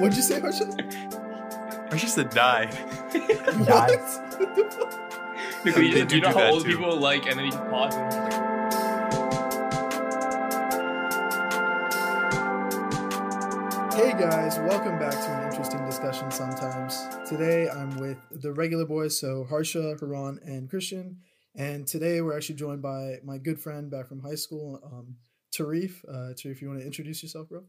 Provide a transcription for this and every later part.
What'd you say, Harsha? Harsha said die. what? Because They you, do you know do how old too. people like, and then you pause. And Hey guys, welcome back to an interesting discussion sometimes. Today I'm with the regular boys, so Harsha, Haran, and Christian. And today we're actually joined by my good friend back from high school, um, Tareef. Uh, Tareef, you want to introduce yourself, bro?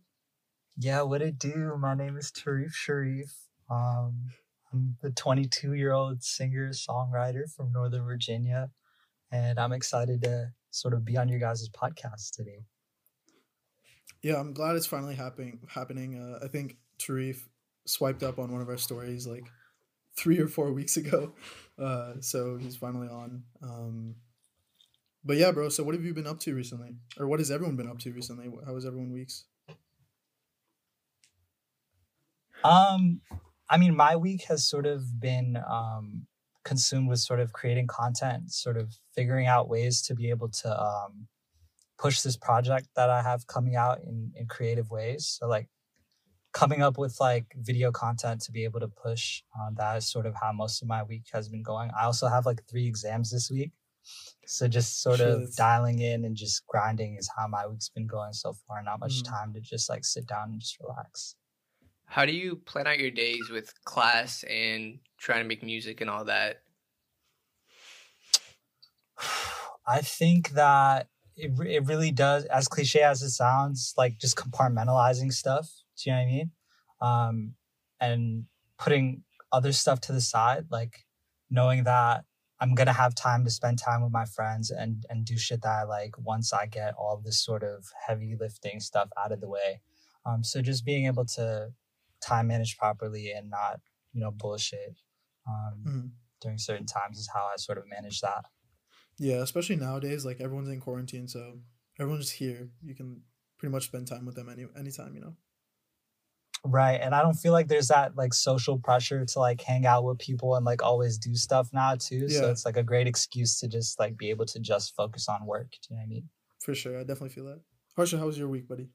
Yeah, what it do? My name is Tareef Sharif. Um, I'm the 22 year old singer songwriter from Northern Virginia, and I'm excited to sort of be on your guys' podcast today. Yeah, I'm glad it's finally happening. Happening. Uh, I think Tareef swiped up on one of our stories like three or four weeks ago, uh, so he's finally on. Um, but yeah, bro. So what have you been up to recently, or what has everyone been up to recently? How was everyone weeks? Um, I mean, my week has sort of been um, consumed with sort of creating content, sort of figuring out ways to be able to um, push this project that I have coming out in, in creative ways. So, like, coming up with like video content to be able to push. Uh, that is sort of how most of my week has been going. I also have like three exams this week. So, just sort of dialing in and just grinding is how my week's been going so far. Not much Mm. time to just like sit down and just relax. How do you plan out your days with class and trying to make music and all that? I think that it, it really does, as cliche as it sounds, like just compartmentalizing stuff. Do you know what I mean? Um, and putting other stuff to the side, like knowing that I'm gonna have time to spend time with my friends and and do shit that I like once I get all this sort of heavy lifting stuff out of the way. Um, so just being able to time managed properly and not you know bullshit um, Mhm. during certain times is how I sort of manage that. Yeah, especially nowadays, like everyone's in quarantine, so everyone's here. You can pretty much spend time with them any anytime, you know. Right. And I don't feel like there's that like social pressure to like hang out with people and like always do stuff now too. So it's like a great excuse to just like be able to just focus on work. Do you know what I mean? For sure, I definitely feel that. Harsha, how was your week, buddy?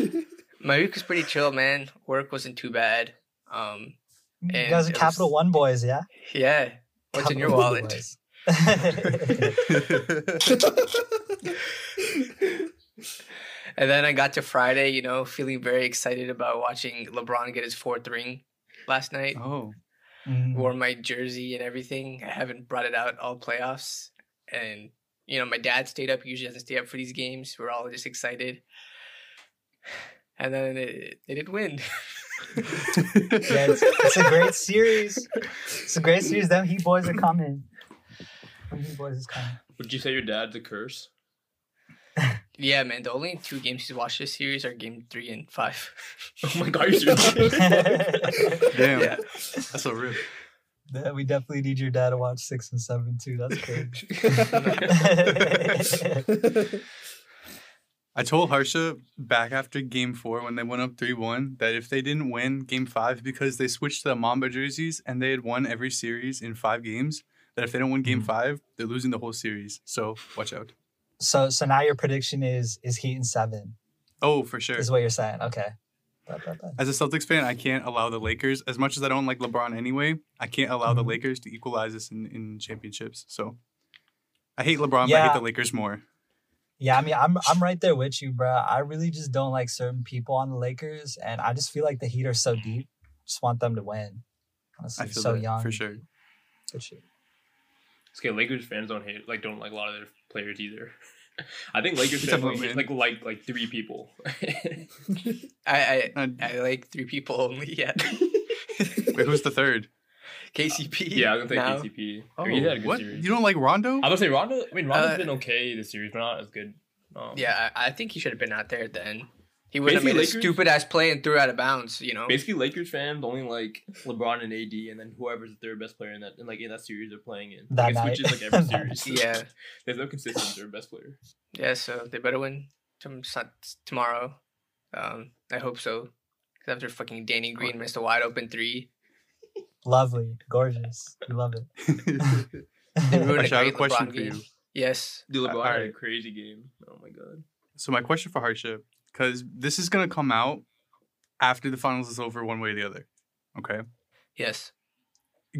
My week was pretty chill, man. Work wasn't too bad. Um, You And guys are Capital was- One boys, yeah? yeah. What's in your wallet? And then I got to Friday, you know, feeling very excited about watching LeBron get his fourth ring last night. oh, Mm. Wore my jersey and everything. I haven't brought it out all playoffs. And, you know, my dad stayed up. He usually doesn't stay up for these games. We're all just excited. And then it, it did win. Yeah, it's, it's a great series. It's a great series. Them Heat boys are coming. Them Heat boys is coming. would you say your dad's a curse? yeah, man. The only two games he's watched this series are game three and five. Oh my god, you're serious? damn. Yeah. That's so real. Yeah, we definitely need your dad to watch six and seven too. That's crazy. I told Harsha back after game four when they went up 3 1 that if they didn't win game five because they switched to the Mamba jerseys and they had won every series in five games, that if they don't win game Mhm. five, they're losing the whole series. So watch out. so so now your prediction is is Heat and seven Oh, for sure. is what you're saying. Okay. As a Celtics fan, I can't allow the Lakers, as much as I don't like LeBron anyway, I can't allow the Mhm. Lakers to equalize us in, in championships. So I hate LeBron, but I hate the Lakers more. Yeah, I mean, I'm I'm right there with you, bro. I really just don't like certain people on the Lakers, and I just feel like the Heat are so mm-hmm. deep. Just want them to win. Honestly, I feel so that young. for sure. Good shit. It's okay, Lakers fans don't hate like don't like a lot of their players either. I think Lakers Except fans only hate, like like like three people. I, I I like three people only yet. wait, who's the third? KCP. yeah, I was gonna now. KCP. Oh, he had a good what? series. You don't like Rondo? I was gonna say Rondo. I mean, Rondo's Uh, been okay this series, but not as good. Um, Yeah, I, I think he should have been out there then. He wouldn't have made Basically, a stupid ass play and threw out of bounds. You know. Basically, Lakers fans only like LeBron and AD, and then whoever's the third best player in that, in, like in that series they're playing in. That like, it night. switches like every That series. Yeah. There's no consistency. They're best player. Yeah, so they better win tom- Sun- tomorrow. Um, I hope so. Because after fucking Danny Green missed a wide open three, Lovely, gorgeous. We love it. they ruined Actually, I have a question LeBron for you. Yes. Dude, LeBron Uh, had a alright. crazy game. Oh my god. So my question for Harsha, because this is gonna come out after the finals is over, one way or the other. Okay. Yes.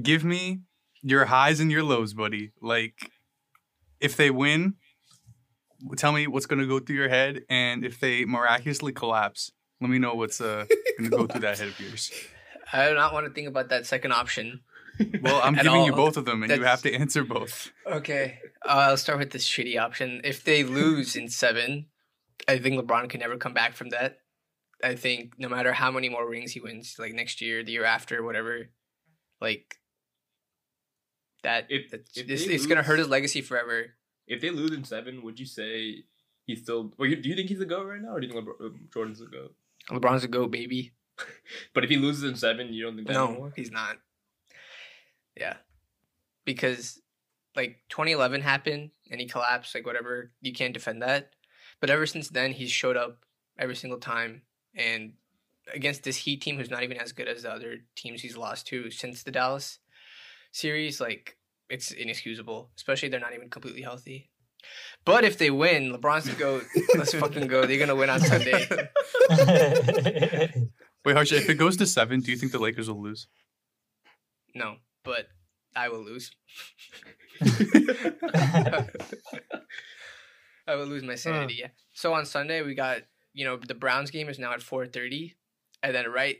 Give me your highs and your lows, buddy. Like, if they win, tell me what's gonna go through your head, and if they miraculously collapse, let me know what's uh gonna go through that head of yours. I do not want to think about that second option. Well, I'm At giving you both of them, and you have to answer both. Okay. Uh, I'll start with this shitty option. If they lose in seven, I think LeBron can never come back from that. I think no matter how many more rings he wins, like next year, the year after, whatever, like that, If- that's, if it's, they it's gonna hurt his legacy forever. If they lose in seven, would you say he's still? Or you- do you think he's a goat right now, or do you think LeBron, um, Jordan's a goat? LeBron's a go baby. But if he loses in seven, you don't think that No, anymore? he's not. Yeah, because like 2011 happened and he collapsed. Like whatever, you can't defend that. But ever since then, he's showed up every single time and against this Heat team, who's not even as good as the other teams he's lost to since the Dallas series. Like it's inexcusable, especially they're not even completely healthy. But if they win, LeBron's the goat. Let's fucking go. They're gonna win on Sunday. Wait, Harsha, if it goes to seven, do you think the Lakers will lose? No, but I will lose. I will lose my sanity. Yeah. So on Sunday we got you know the Browns game is now at four thirty, and then right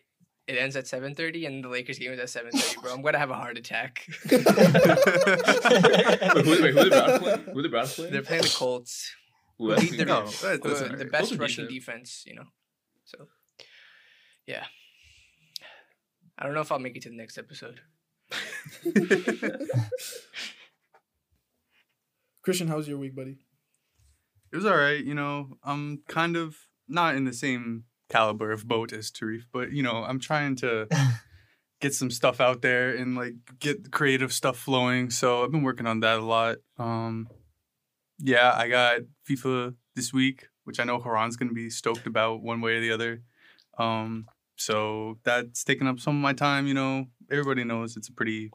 it ends at seven thirty, and the Lakers game is at seven thirty. Bro, I'm gonna have a heart attack. wait, who, wait, who the Browns play? Who the Browns play? They're playing the Colts, Who who else? lead oh, the, No, who that are doesn't the best Colts rushing defense. You know, so yeah. I don't know if I'll make it to the next episode. Christian, how's your week, buddy? It was all right. You know, I'm kind of not in the same caliber of boat as Tareef, but you know, I'm trying to get some stuff out there and like get creative stuff flowing. So I've been working on that a lot. Um, yeah, I got FIFA this week, which I know Haran's gonna be stoked about one way or the other. Um, so that's taking up some of my time. You know, everybody knows it's a pretty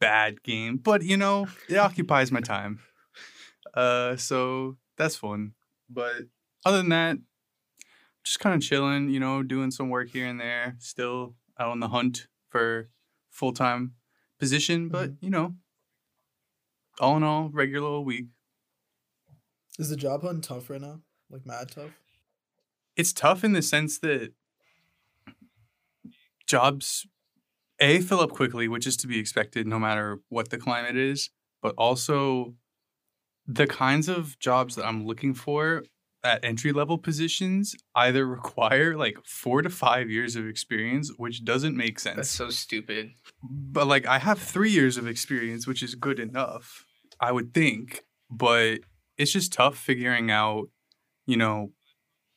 bad game, but you know, it occupies my time. Uh, so that's fun. But other than that, just kind of chilling, you know, doing some work here and there. Still out on the hunt for full time position, but you know, all in all, regular old week. Is the job hunt tough right now? Like mad tough? It's tough in the sense that jobs a fill up quickly, which is to be expected no matter what the climate is, but also the kinds of jobs that I'm looking for at entry level positions either require like 4 to 5 years of experience, which doesn't make sense. That's so stupid. but like I have three years of experience, which is good enough, I would think. But it's just tough figuring out, you know,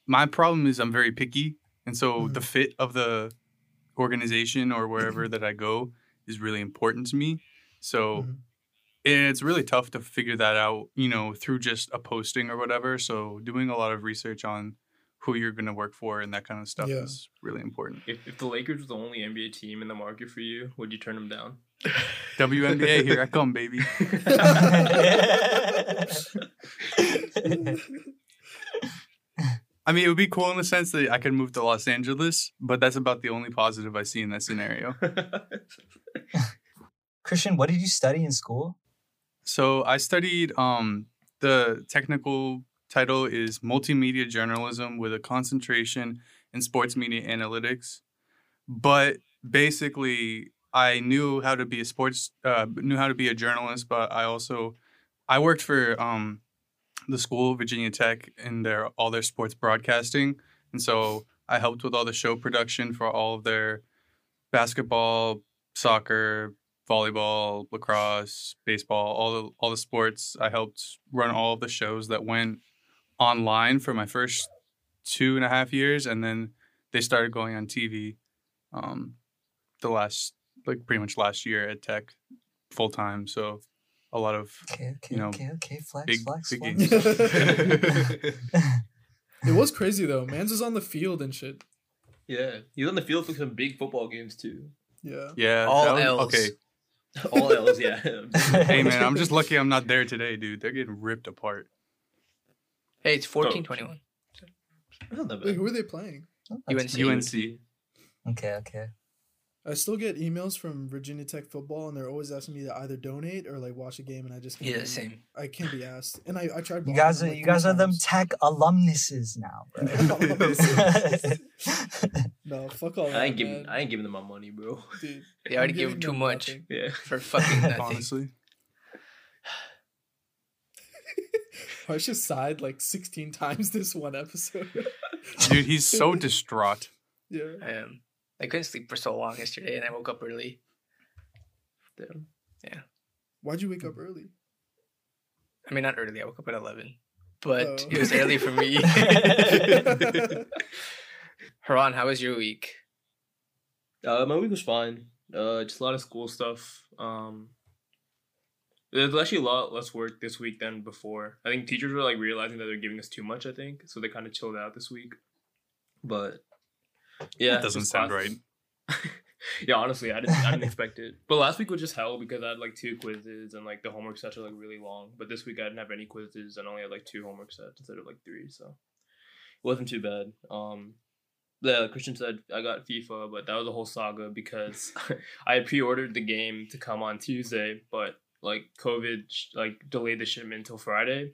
my problem is I'm very picky. And so the mm-hmm. fit of the organization or wherever that I go is really important to me. So Mhm. it's really tough to figure that out, you know, through just a posting or whatever. So doing a lot of research on who you're going to work for and that kind of stuff Yeah. is really important. If, if the Lakers were the only NBA team in the market for you, would you turn them down? WNBA, here I come, baby. I mean, it would be cool in the sense that I could move to Los Angeles, but that's about the only positive I see in that scenario. Christian, what did you study in school? So I studied um the technical title is multimedia journalism with a concentration in sports media analytics. But basically I knew how to be a sports uh, knew how to be a journalist, but I also I worked for um the school Virginia Tech in their all their sports broadcasting. And so I helped with all the show production for all of their basketball, soccer, volleyball, lacrosse, baseball, all the all the sports. I helped run all of the shows that went online for my first two and a half years, and then they started going on TV. Um, the last like pretty much last year at Tech, full time. So a lot of Okay, okay, You know, okay, okay. Flex, big flex, big flex. games. It was crazy though. Mans was on the field and shit. yeah, he's on the field for some big football games too. Yeah. yeah. All was- Ls. Okay. All L's, yeah. Hey man, I'm just lucky I'm not there today, dude. They're getting ripped apart. Hey, it's fourteen twenty one. Not that Wait, who are they playing? Oh, UNC. UNC. Okay, okay. I still get emails from Virginia Tech football, and they're always asking me to either donate or like watch a game, and I just can't Yeah, be- same. I can't be asked, and I I tried. You blocking guys are like, you three guys are them tech alumnuses now, bro. no, fuck all that. I ain't giving man. I ain't giving them my money, bro. Dude, They already I'm give giving too much nothing. Yeah. for fucking nothing. Honestly, Harsh just sighed like 16 times this one episode. dude, he's so distraught. yeah. I am. I couldn't sleep for so long yesterday, and I woke up early. Damn. Why'd you wake up early? I mean, not early. I woke up at eleven, but Oh. it was early for me. Haran, how was your week? Uh, my week was fine. Uh, just a lot of school stuff. Um, there's actually a lot less work this week than before. I think teachers were like realizing that they're giving us too much. I think so. They kind of chilled out this week. But yeah, That doesn't sound right. yeah, honestly, I didn't. I didn't expect it. But last week was just hell because I had like two quizzes and like the homework sets are like really long. But this week I didn't have any quizzes and only had like two homework sets instead of like three. So it wasn't too bad. Um, the Christian said I got FIFA, but that was a whole saga because I had pre-ordered the game to come on Tuesday, but like COVID sh- like delayed the shipment until Friday.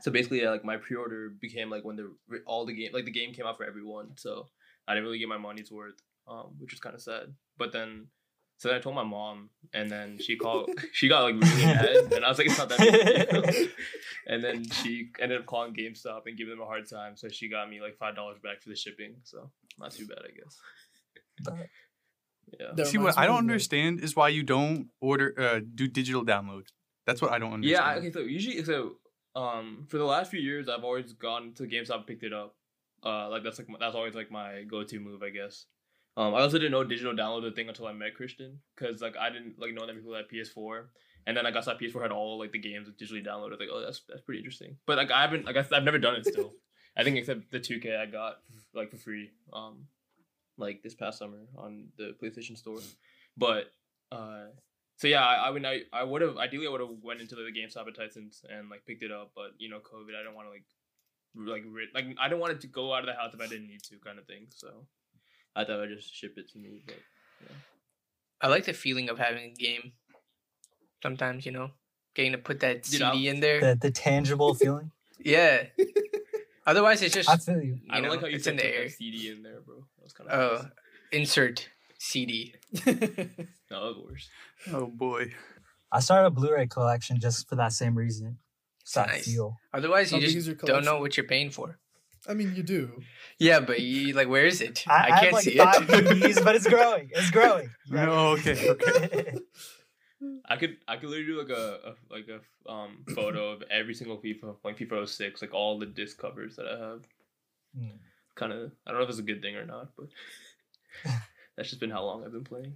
So basically, yeah, like my pre-order became like when the all the game like the game came out for everyone. So I didn't really get my money's worth, um, which was kind of sad. But then, so then I told my mom, and then she called. she got like really mad, and I was like, "It's not that big. And then she ended up calling GameStop and giving them a hard time. So she got me like five dollars back for the shipping. So not too bad, I guess. Yeah. See what I don't of, like- understand is why you don't order uh do digital downloads. That's what I don't understand. Yeah. Okay. So usually, so um, for the last few years, I've always gone to GameStop and picked it up. Uh, like that's like my, that's always like my go-to move, I guess. Um, I also didn't know digital download a thing until I met Christian, because like I didn't like know that people had PS4, and then I got that PS4 had all like the games digitally downloaded. Like, oh, that's that's pretty interesting. But like I haven't, like I've never done it still. I think except the 2K I got like for free, um, like this past summer on the PlayStation Store. But uh, so yeah, I, I mean, I, I would have ideally I would have went into the GameStop at Tyson's and like picked it up, but you know, COVID, I don't want to like like ri- like I don't want it to go out of the house if I didn't need to, kind of thing. So I thought I'd just ship it to me, but I like the feeling of having a game. Sometimes, you know, getting to put that Dude, I'll- CD in there. the the tangible feeling. Yeah. Otherwise, it's just I feel you. I don't know, like how you it's said in the air. CD in there, bro. That was kind oh, of insert CD. no, that was worse. Oh boy. I started a Blu-ray collection just for that same reason. It's that Nice. feel. Otherwise, you just is your don't know what you're paying for. I mean, you do. Yeah, but you like, where is it? I, I, I can't have like see it. DVDs, but it's growing. It's growing. No, okay, okay. I could I could literally do like a, a like a um photo of every single FIFA like FIFA 06, like all the disc covers that I have. Hmm. Kind of I don't know if it's a good thing or not, but that's just been how long I've been playing.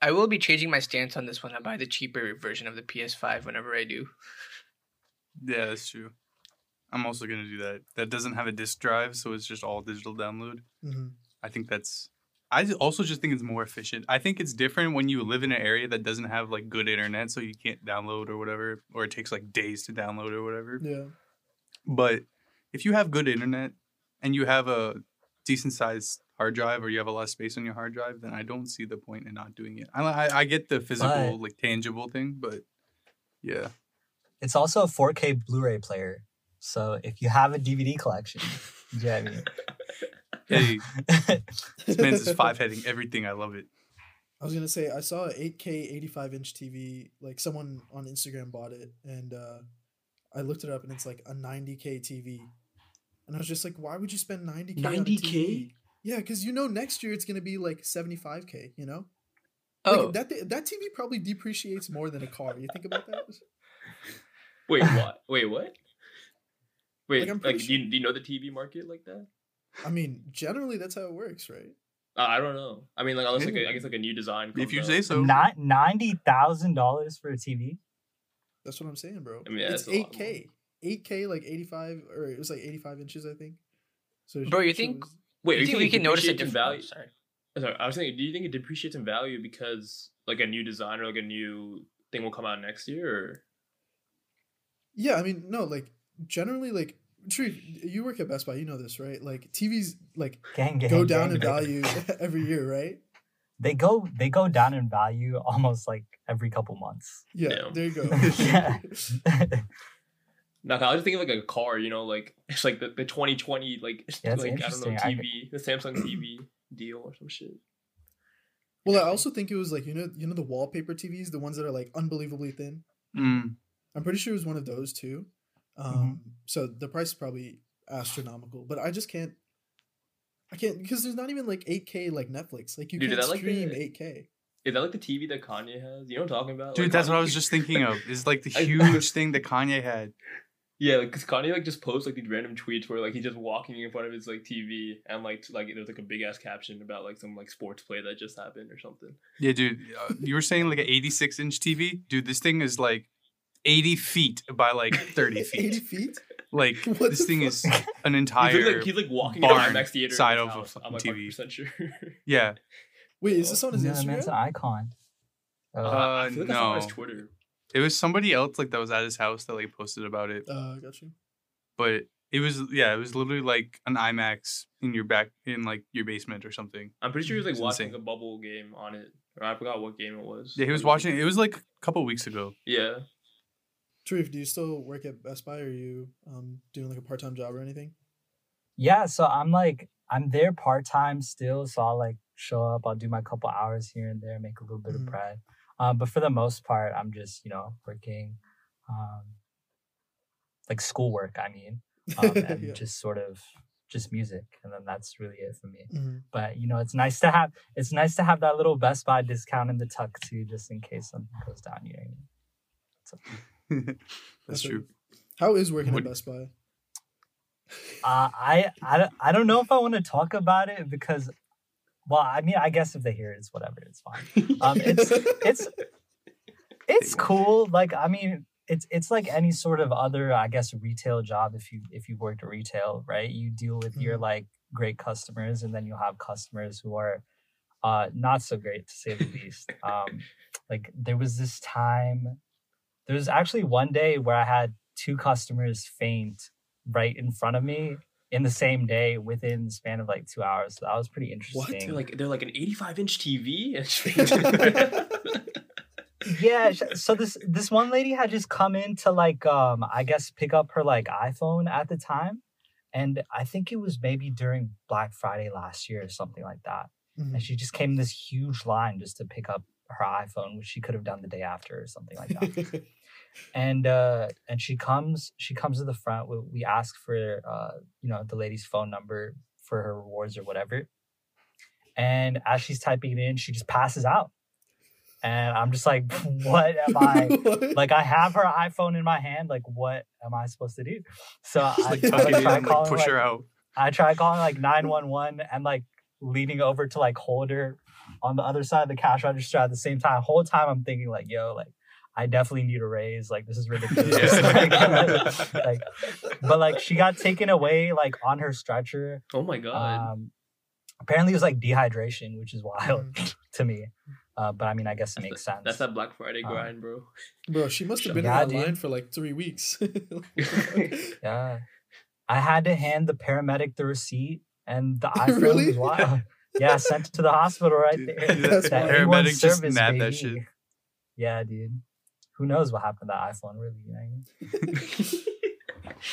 I will be changing my stance on this one. I buy the cheaper version of the PS5 whenever I do. Yeah, that's true. I'm also gonna do that. That doesn't have a disk drive, so it's just all digital download. hmm I think that's. I also just think it's more efficient. I think it's different when you live in an area that doesn't have like good internet, so you can't download or whatever, or it takes like days to download or whatever. Yeah. But if you have good internet and you have a decent sized hard drive or you have a lot of space on your hard drive, then I don't see the point in not doing it. I I, I get the physical But- like tangible thing, but yeah, It's also a 4K Blu-ray player. So if you have a DVD collection, you know I mean? hey, this man's is five heading everything. I love it. I was gonna say I saw a 8K 85 inch TV. Like someone on Instagram bought it, and uh, I looked it up, and it's like a 90K TV. And I was just like, why would you spend 90K? 90K? Yeah, because you know next year it's gonna be like 75K. You know, Oh, like, that that TV probably depreciates more than a car. You think about that? Wait, what? Wait, what? Wait, Like, like, I'm pretty do, you, do you know the TV market like that? I mean, generally that's how it works, right? Uh, I don't know. I mean, like unless like a, I guess like a new design. If you out. say so. Ni- ninety thousand dollars for a TV. That's what I'm saying, bro. I mean, it's that's a lot 8K, 8K like 85, or it was like 85 inches, I think. So it Bro, you shows- think- Wait, you you think we can notice a depreciates in difference? value? Sorry. Sorry, I was saying, do you think it depreciates in value because like a new design or like a new thing will come out next year? Or Yeah, I mean, no, like generally, like True, you work at Best Buy. You know this, right? Like TVs, like Gang, gang, go down gang, in gang. value every year, right? They go they go down in value almost like every couple months. Yeah, Yeah. there you go. yeah. No, I was thinking of like a car, you know, like it's like the, the 2020, like, Yeah, like I don't know, interesting. I TV, the Samsung TV deal or some shit. well, I also think it was like you know, you know the wallpaper TVs, the ones that are like unbelievably thin. Mm. I'm pretty sure it was one of those too. Um, Mm-hmm. so the price is probably astronomical, but I just can't. I can't because there's not even like 8K like Netflix. Like you Dude, can't that like stream the- 8K. Is that like the TV that Kanye has? You know what I'm talking about? Dude, Like, that's what I was just thinking of. Is like the huge thing that Kanye had. Yeah, like, cause Kanye like just posts like these random tweets where like he's just walking in front of his like TV and like t- like there's like a big ass caption about like some like sports play that just happened or something. Yeah, dude. Uh, you were saying like an 86 inch TV, dude. This thing is like 80 feet by like 30 feet. 80 feet. feet? Like What this thing fuck? is an He's entire. like, he's like walking in an barn IMAX theater side of his a house. I'm fucking like TV. sure. yeah. Wait, is this on his Yeah, the man's an Instagram? icon. Uh, Uh, I feel like I on his no. Twitter. It was somebody else like that was at his house that like posted about it. Uh, got you. But it was yeah, it was literally like an IMAX in your back in like your basement or something. I'm pretty sure he was like It's watching insane. a bubble game on it. Or I forgot what game it was. Yeah, he was watching. It was like a couple weeks ago. Yeah. Tareef, do you still work at Best Buy? Or are you um doing like a part time job or anything? yeah, so I'm like I'm there part time still, so I'll like show up, I'll do my couple hours here and there, make a little bit Mhm. of bread. Um, but for the most part, I'm just you know working, um, like schoolwork. I mean, um, and Yeah. just sort of just music, and then that's really it for me. Mhm. But you know, it's nice to have it's nice to have that little Best Buy discount in the tuck too, just in case something goes down. You know what I mean? That's That's true. How is working Would- at Best Buy? Uh, I, I, don't- I don't know if I want to talk about it because, well, I mean, I guess if they hear it, it's whatever, it's fine. Um, it's it's it's cool. Like, I mean, it's it's like any sort of other, I guess, retail job. If you if you worked at retail, right, you deal with your Mhm. like great customers, and then you'll have customers who are uh not so great to say the least. Um, like there was this time, there was actually one day where I had two customers faint right in front of me in the same day within the span of like two hours. So that was pretty interesting. What? They're like they're like an 85 inch TV. yeah so this this one lady had just come in to like um i guess pick up her like iphone at the time and i think it was maybe during black friday last year or something like that Mhm. and she just came in this huge line just to pick up her iphone which she could have done the day after or something like that. And uh and she comes she comes to the front we, we ask for uh you know the lady's phone number for her rewards or whatever. And as she's typing it in she just passes out. And i'm just like what am i? What? like i have her iphone in my hand like what am i supposed to do? So Just I, like I, tuck it in try and like calling, push like, her out. I try calling like 911 and like leaning over to like hold her on the other side of the cash register at the same time. Whole time I'm thinking like, yo, like I definitely need a raise. Like this is ridiculous. like, like, but like she got taken away like on her stretcher. oh my god. Um, apparently it was like dehydration, which is wild to me. Uh, but I mean, I guess it That's makes that- sense. That's that Black Friday Um, grind, bro. Bro, she must have been Yeah, in that dude. line for like three weeks. Yeah. I had to hand the paramedic the receipt and the iPhone Really? as well. Yeah, sent it to the hospital right Dude, there. That's That. A1 Paramedic just service, nabbed that baby. shit. Yeah, dude. Who knows what happened to that iPhone? Really, you know what I mean?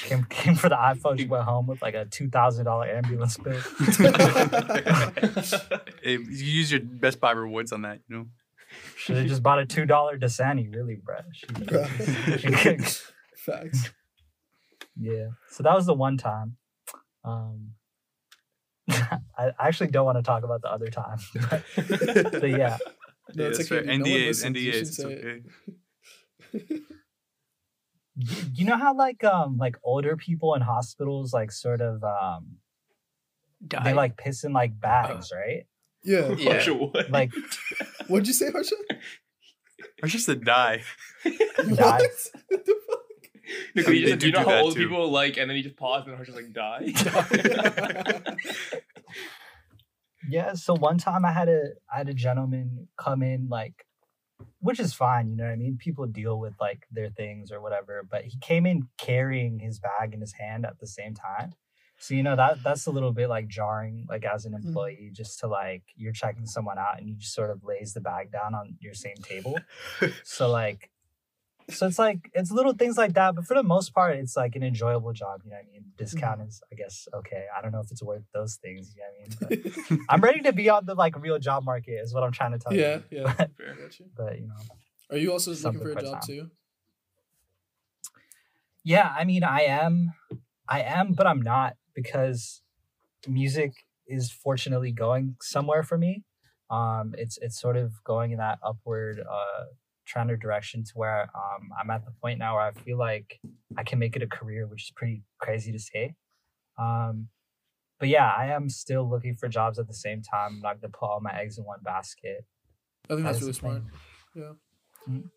Came came for the iPhone. She went home with like a two thousand dollar ambulance bill. Hey, you use your Best Buy rewards on that, you know. Should have just bought a two dollar Dasani, really, bruh. Facts. yeah. So that was the one time. Um, I actually don't want to talk about the other time, but, but yeah. No, it's that's okay, fair. dude. No NDAs, listens. You should NDAs, it's it. okay. You know how like um like older people in hospitals like sort of um they Die. like piss in like bags, right? Yeah. Yeah. Harsha, what? Like What'd you say, Harsha? Or just a die. Die. What? What the fuck? No, 'cause I just, they you know do how old too. people like, and then he just paused and Harsha's like, die. yeah, so one time I had a I had a gentleman come in like which is fine. You know what I mean? People deal with like their things or whatever. But he came in carrying his bag in his hand at the same time. So you know that that's a little bit like jarring, like as an Mhm. employee, just to like you're checking someone out and you just sort of lays the bag down on your same table. So like, so it's like it's little things like that, but for the most part, it's like an enjoyable job. You know what I mean? Discount is, I guess, okay. I don't know if it's worth those things. You know what I mean? But I'm ready to be on the like real job market, is what I'm trying to tell yeah, you. yeah. yeah. You. But you know, Are you also looking for a job too? yeah, I mean, I am, I am, but I'm not because music is fortunately going somewhere for me. Um, it's it's sort of going in that upward uh trend or direction to where um I'm at the point now where I feel like I can make it a career, which is pretty crazy to say. Um, but yeah, I am still looking for jobs at the same time. I'm not gonna put all my eggs in one basket. I think that's really smart. Yeah.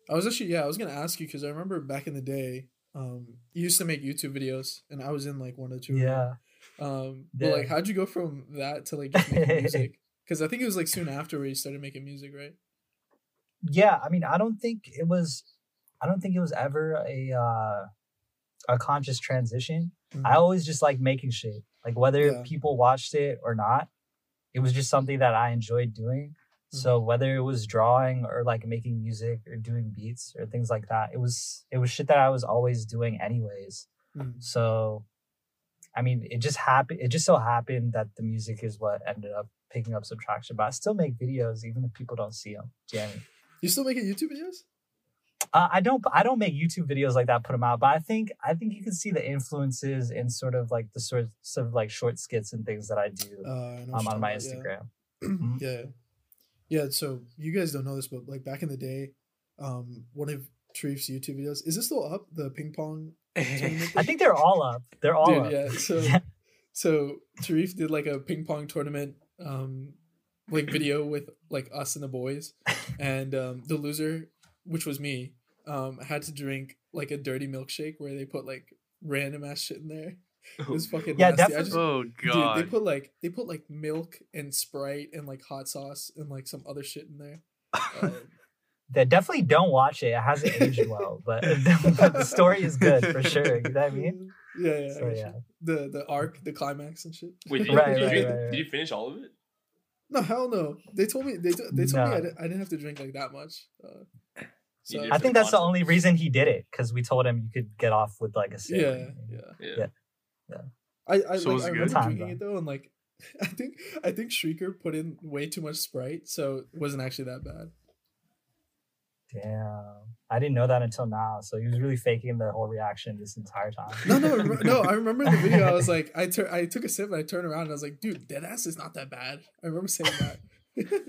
I was actually yeah, I was gonna ask you because I remember back in the day, um, you used to make YouTube videos, and I was in like one or two. Yeah. Um, but Yeah. like, how'd you go from that to like just making music? Because I think it was like soon after where you started making music, right? Yeah i mean i don't think it was i don't think it was ever a uh a conscious transition i Mhm. always just like making shit like whether Yeah. people watched it or not it was just something that i enjoyed doing so whether it was drawing or like making music or doing beats or things like that it was it was shit that i was always doing anyways Mhm. so i mean it just happened it just so happened that the music is what ended up picking up some traction but i still make videos even if people don't see them do you know I mean? You still making YouTube videos? Uh, I don't. I don't make YouTube videos like that. Put them out, but I think I think you can see the influences in sort of like the sorts of like short skits and things that I do Uh, I um, on my about, yeah. Instagram. Mhm. yeah. Yeah, so you guys don't know this, but like back in the day, um, one of Sharif's YouTube videos is this still up? The ping pong. I think they're all up. They're all Dude, up. yeah. So so Sharif did like a ping pong tournament um like video with like us and the boys. And um the loser, which was me, um had to drink like a dirty milkshake where they put like random ass shit in there. It was fucking Yeah, nasty. I definitely- just- Oh Dude, god. they put like they put like milk and Sprite and like hot sauce and like some other shit in there. Um, They definitely don't watch it. It hasn't aged well, but, but the story is good for sure. You know what I mean? Yeah, yeah. So yeah. The the arc, the climax and shit. Wait, did you, Right, did, you right, drink- right, right. did you finish all of it? No, hell no. They told me they, t- they told me I didn't, I didn't have to drink like that much. Uh, so I think that's the only reason he did it because we told him you could get off with like a sip. yeah, yeah. Yeah. I I, So like, was I it good? remember Time, drinking it though, and like I think I think Shrieker put in way too much Sprite, so it wasn't actually that bad. Damn. I didn't know that until now. So he was really faking the whole reaction this entire time. No, no, no. I remember the video. I was like, I tur- I took a sip and I turned around and I was like, dude, dead ass is not that bad. I remember saying that.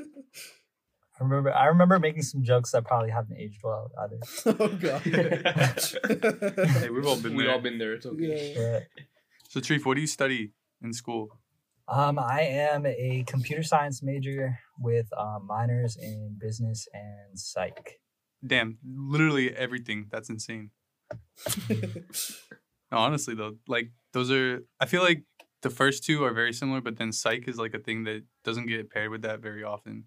I remember I remember making some jokes that probably haven't aged well either. oh god. Hey, we've all been We've all been there. It's okay. yeah. But, So Tareef, what do you study in school? um, I am a computer science major with um, minors in business and psych. Damn, literally everything. That's insane. No, honestly though, like those are. I feel like the first two are very similar, but then psych is like a thing that doesn't get paired with that very often.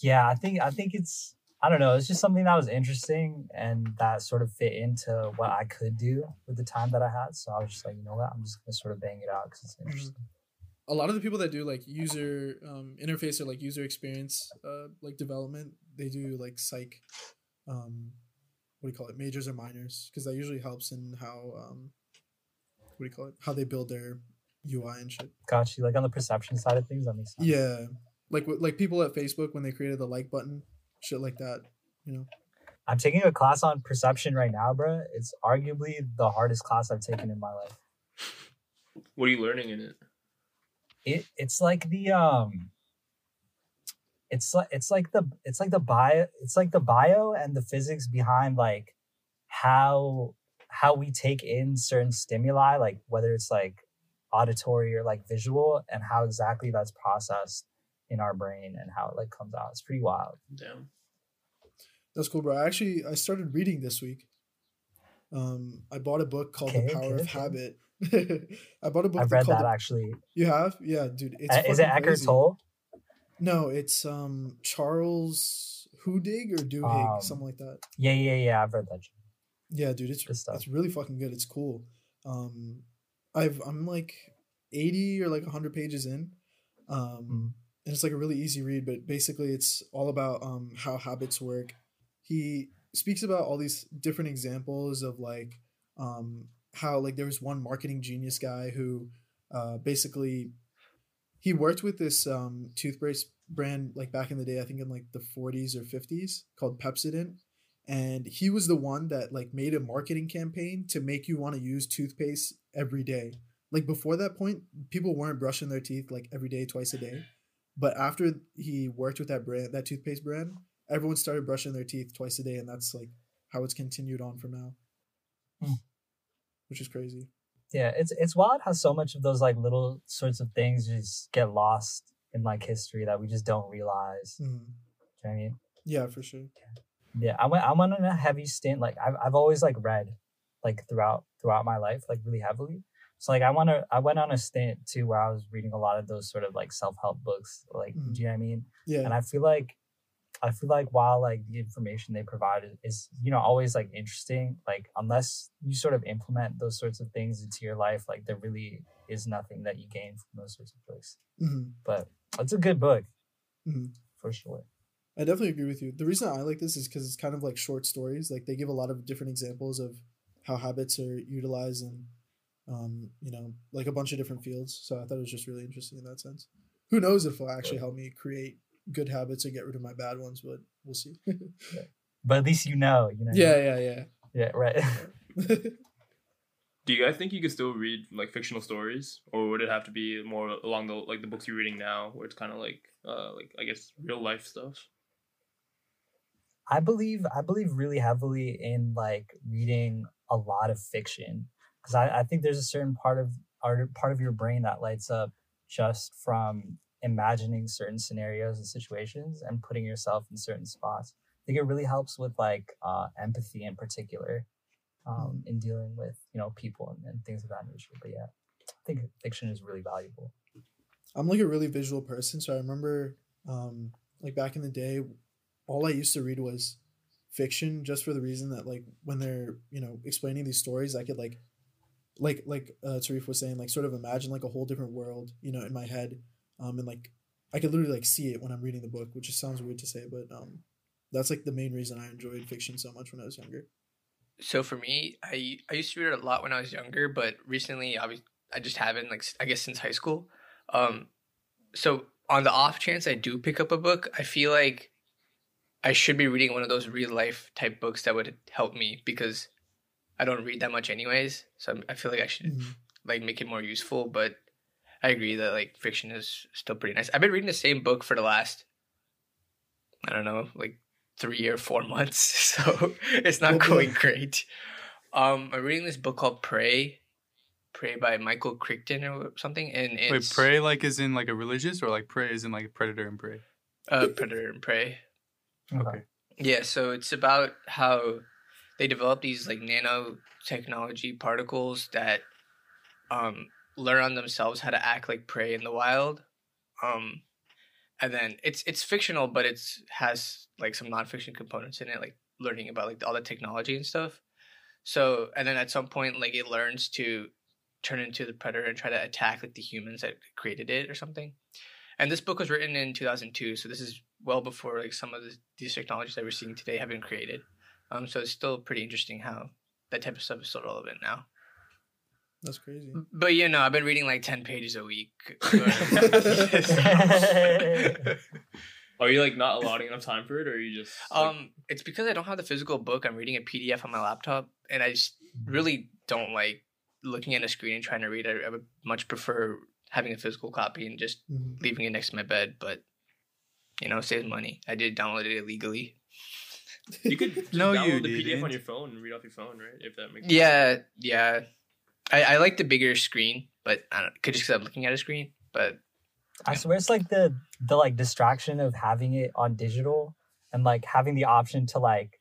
Yeah, I think I think it's I don't know. It's just something that was interesting and that sort of fit into what I could do with the time that I had. So I was just like, you know what, I'm just gonna sort of bang it out because it's interesting. a lot of the people that do like user um, interface or like user experience uh, like development they do like psych um, what do you call it majors or minors because that usually helps in how um, what do you call it how they build their ui and shit Got you. Like on the perception side of things, that makes sense. yeah like like people at facebook when they created the like button shit like that you know I'm taking a class on perception right now, bro. It's arguably the hardest class I've taken in my life. What are you learning in it? It it's like the um it's like it's like the it's like the bio it's like the bio and the physics behind like how how we take in certain stimuli, like whether it's like auditory or like visual, and how exactly that's processed in our brain and how it like comes out. It's pretty wild. Damn. that's cool bro I actually i started reading this week um i bought a book called Okay, the power okay, of habit i bought a book I've read called that The- actually. you have yeah dude it's Uh, is it Eckhart. Tolle? No, it's um Charles Hudig or Duhigg, Um, something like that. Yeah, yeah, yeah. I've read that. Yeah, dude, it's it's really fucking good. It's cool. Um, I've I'm like eighty or like hundred pages in, um, Mhm. and it's like a really easy read. But basically, it's all about um how habits work. He speaks about all these different examples of like um how like there was one marketing genius guy who uh basically he worked with this um toothpaste brand like back in the day i think in like the 40s or 50s called pepsodent. And he was the one that like made a marketing campaign to make you want to use toothpaste every day. Like before that point people weren't brushing their teeth like every day twice a day. But after he worked with that brand that toothpaste brand everyone started brushing their teeth twice a day and that's like how it's continued on from now. Hmm. which is crazy. Yeah, it's it's wild how so much of those like little sorts of things just get lost in like history that we just don't realize. Mhm. Do you know what I mean? yeah for sure Yeah, I went I went on a heavy stint. Like I've I've always like read like throughout throughout my life, like really heavily. So like I want to. I went on a stint too where I was reading a lot of those sort of like self help books. Like Mhm. do you know what I mean? yeah And I feel like I feel like while like the information they provide is, is you know always like interesting, like unless you sort of implement those sorts of things into your life, like there really is nothing that you gain from those sorts of books. Mhm. But it's a good book Mhm. for sure. I definitely agree with you. The reason I like this is because it's kind of like short stories. Like they give a lot of different examples of how habits are utilized in, um, you know, like a bunch of different fields. So I thought it was just really interesting in that sense. Who knows if it'll actually help me create good habits or get rid of my bad ones, but we'll see. But at least you know, you know. Yeah, yeah, yeah, Yeah. Right. Do you guys think you could still read like fictional stories, or would it have to be more along the like the books you're reading now, where it's kind of like uh like I guess real life stuff? I believe I believe really heavily in like reading a lot of fiction because I, I think there's a certain part of our part of your brain that lights up just from imagining certain scenarios and situations and putting yourself in certain spots. I think it really helps with like uh, empathy in particular um, in dealing with you know people and, and things of that nature. But yeah, I think fiction is really valuable. I'm like a really visual person, so I remember um like back in the day, all I used to read was fiction just for the reason that like when they're, you know, explaining these stories, I could like like like uh Tareef was saying, like sort of imagine like a whole different world, you know, in my head. Um and like I could literally like see it when I'm reading the book, which just sounds weird to say, but um that's like the main reason I enjoyed fiction so much when I was younger. So for me, I I used to read it a lot when I was younger, but recently, I I just haven't like I guess since high school. Um, so on the off chance I do pick up a book, I feel like I should be reading one of those real life type books that would help me because I don't read that much anyways. So I'm, I feel like I should Mhm. like make it more useful. But I agree that like fiction is still pretty nice. I've been reading the same book for the last I don't know like three or four months, so it's not going great. Um, I'm reading this book called Prey, Prey by Michael Crichton or something, and it's Wait, prey like is in like a religious or like prey is in like predator and prey? uh, Predator and Prey. Okay. Yeah, so it's about how they develop these like nanotechnology particles that um learn on themselves how to act like prey in the wild. Um and then it's it's fictional but it's has like some nonfiction components in it, like learning about like all the technology and stuff. So and then at some point like it learns to turn into the predator and try to attack like the humans that created it or something. And this book was written in 2002, so this is well before like some of the, these technologies that we're seeing today have been created. Um, so it's still pretty interesting how that type of stuff is still relevant now. That's crazy. But you know, I've been reading like 10 pages a week. Are you like not allotting enough time for it, or are you just like, um, it's because I don't have the physical book. I'm reading a PDF on my laptop, and I just really don't like looking at a screen and trying to read. I, I would much prefer having a physical copy and just Mhm. leaving it next to my bed. But you know, it saves money. I did download it illegally. you could just No, download you the PDF on didn't. your phone and read off your phone, right? If that makes sense. Yeah, yeah. I, I like the bigger screen, but I don't could just because I'm looking at a screen. But I swear it's like the the like distraction of having it on digital and like having the option to like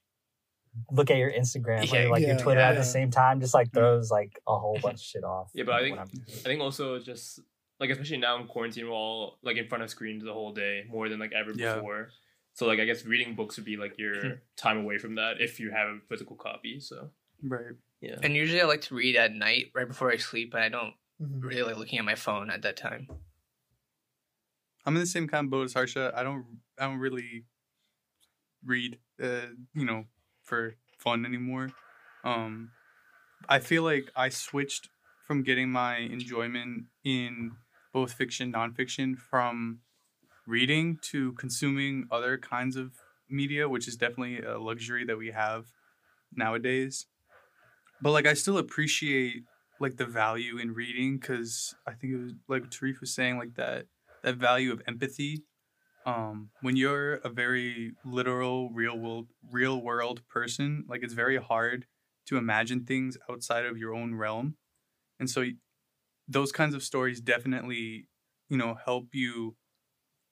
look at your Instagram Yeah, or like yeah, your Twitter at yeah. the same time just like mm. throws like a whole bunch of shit off. Yeah, but I think- I'm- I think also just like especially now in quarantine, we're all like in front of screens the whole day more than like ever Yeah. before. So like I guess reading books would be like your hmm. time away from that if you have a physical copy. So Right. Yeah. And usually I like to read at night right before I sleep, but I don't Mhm. really like looking at my phone at that time. I'm in the same kind of boat as Harsha. I don't I don't really read uh, you know, for fun anymore. Um I feel like I switched from getting my enjoyment in both fiction, nonfiction from reading to consuming other kinds of media, which is definitely a luxury that we have nowadays. But like I still appreciate like the value in reading because I think it was like Tareef was saying like that that value of empathy um when you're a very literal real world real world person like it's very hard to imagine things outside of your own realm and so those kinds of stories definitely you know help you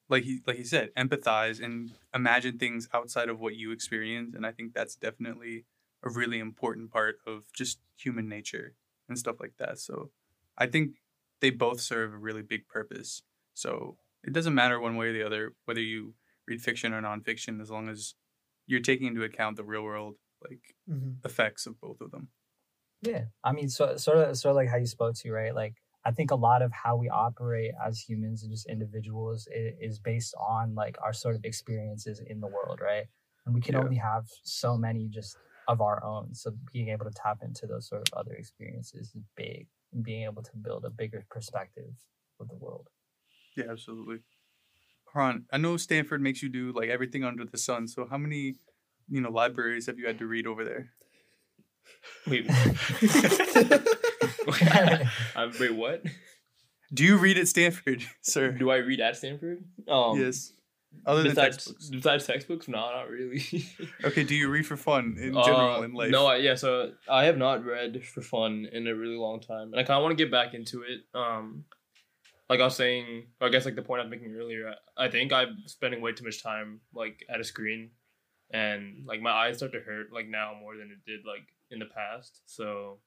like he like he said empathize and imagine things outside of what you experience and i think that's definitely a really important part of just human nature and stuff like that so i think they both serve a really big purpose so it doesn't matter one way or the other whether you read fiction or nonfiction as long as you're taking into account the real world like Mhm. effects of both of them Yeah, I mean, so sort of, sort of like how you spoke to, right? Like, I think a lot of how we operate as humans and just individuals is, is based on like our sort of experiences in the world, right? And we can Yeah. only have so many just of our own. So being able to tap into those sort of other experiences is big, and being able to build a bigger perspective of the world. yeah absolutely Haran, i know stanford makes you do like everything under the sun so how many you know libraries have you had to read over there Wait. um, wait, what? do you read at stanford sir Do I read at Stanford? Um, yes other than besides, textbooks besides textbooks, no, not really. okay do you read for fun in general Uh, in life No, I, yeah. So I have not read for fun in a really long time, and I kind of want to get back into it. Um, like I was saying, I guess like the point I was making earlier, I, I think I'm spending way too much time like at a screen, and like my eyes start to hurt like now more than it did like in the past. So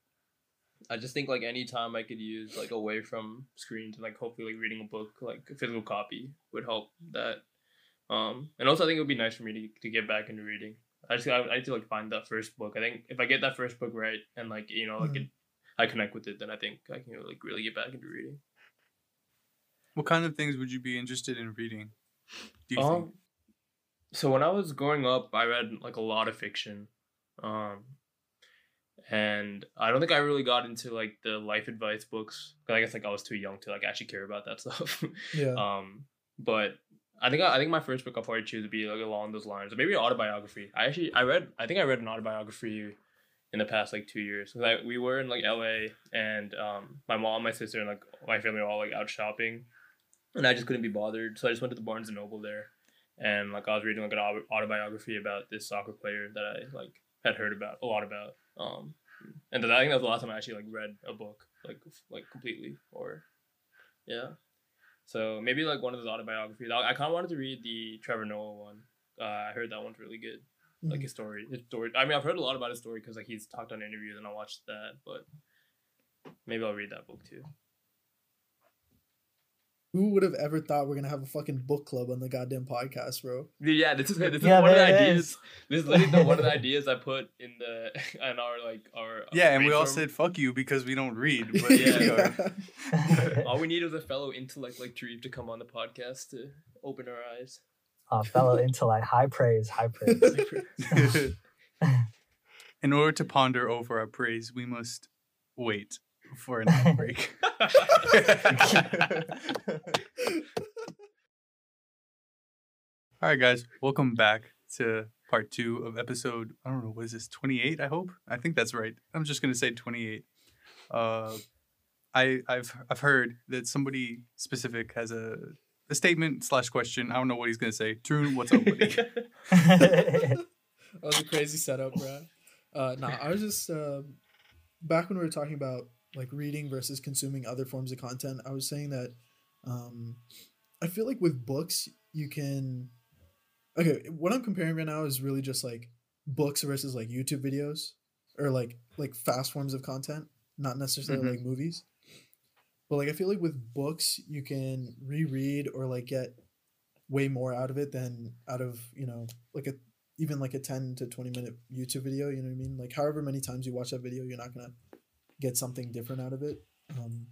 I just think like any time I could use like away from screens and like hopefully like reading a book like a physical copy would help that. Um, and also I think it would be nice for me to, to get back into reading. I just I, I need to like find that first book. I think if I get that first book right and like you know like Mhm. it, I connect with it, then I think I can like really get back into reading. what kind of things would you be interested in reading do you think Um, so when I was growing up, I read like a lot of fiction, um, and I don't think I really got into like the life advice books. I guess like I was too young to like actually care about that stuff. Yeah. um, but I think I think my first book I'll probably choose would be like along those lines, or maybe autobiography. I actually I read I think I read an autobiography in the past like two years. I, we were in like L.A. and um, my mom, my sister, and like my family were all like out shopping, and I just couldn't be bothered, so I just went to the Barnes and Noble there, and like I was reading like an autobiography about this soccer player that I like had heard about a lot about. Um, and I think that was the last time I actually like read a book like like completely or yeah. So maybe like one of those autobiographies. I, I kind of wanted to read the Trevor Noah one. Uh, I heard that one's really good. Like Mhm. his story, his story. I mean, I've heard a lot about his story because like he's talked on interviews and I watched that. But maybe I'll read that book too. Who would have ever thought we're gonna have a fucking book club on the goddamn podcast, bro? Yeah, this is this is Yeah, one of the ideas. is. This is literally the, one of the ideas I put in the in our like our yeah and we all brainstorm. said fuck you because we don't read but Yeah. here we are. all we need is a fellow intellect like Tareef to come on the podcast to open our eyes. uh, fellow intellect, high praise, high praise. In order to ponder over our praise, we must wait for an ad break. All right, guys, welcome back to part two of episode. I don't know, what is this? Twenty eight? I hope. I think that's right. I'm just gonna say twenty eight. Uh, I I've I've heard that somebody specific has a a statement slash question. I don't know what he's gonna say. True, what's up, buddy? That was a crazy setup, bro. Uh, no, I was just uh, back when we were talking about like reading versus consuming other forms of content. I was saying that um, I feel like with books you can. Okay, what I'm comparing right now is really just like books versus like YouTube videos or like like fast forms of content, not necessarily Mhm. like movies. But like I feel like with books you can reread or like get way more out of it than out of you know like a even like a 10 to 20 minute youtube video you know what i mean like however many times you watch that video you're not gonna get something different out of it. Um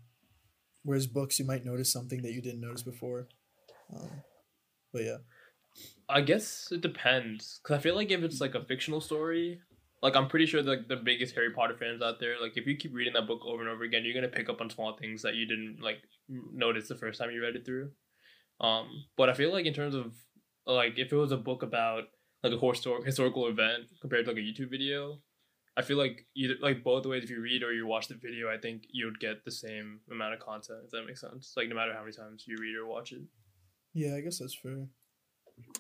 whereas books you might notice something that you didn't notice before. Um but yeah. I guess it depends, cause I feel like if it's like a fictional story, like I'm pretty sure like the biggest Harry Potter fans out there, like if you keep reading that book over and over again, you're gonna pick up on small things that you didn't like notice the first time you read it through. Um, but I feel like in terms of like if it was a book about like a historical historical event compared to like a YouTube video, I feel like either like both ways if you read or you watch the video, I think you would get the same amount of content if that makes sense. Like no matter how many times you read or watch it. yeah i guess that's fair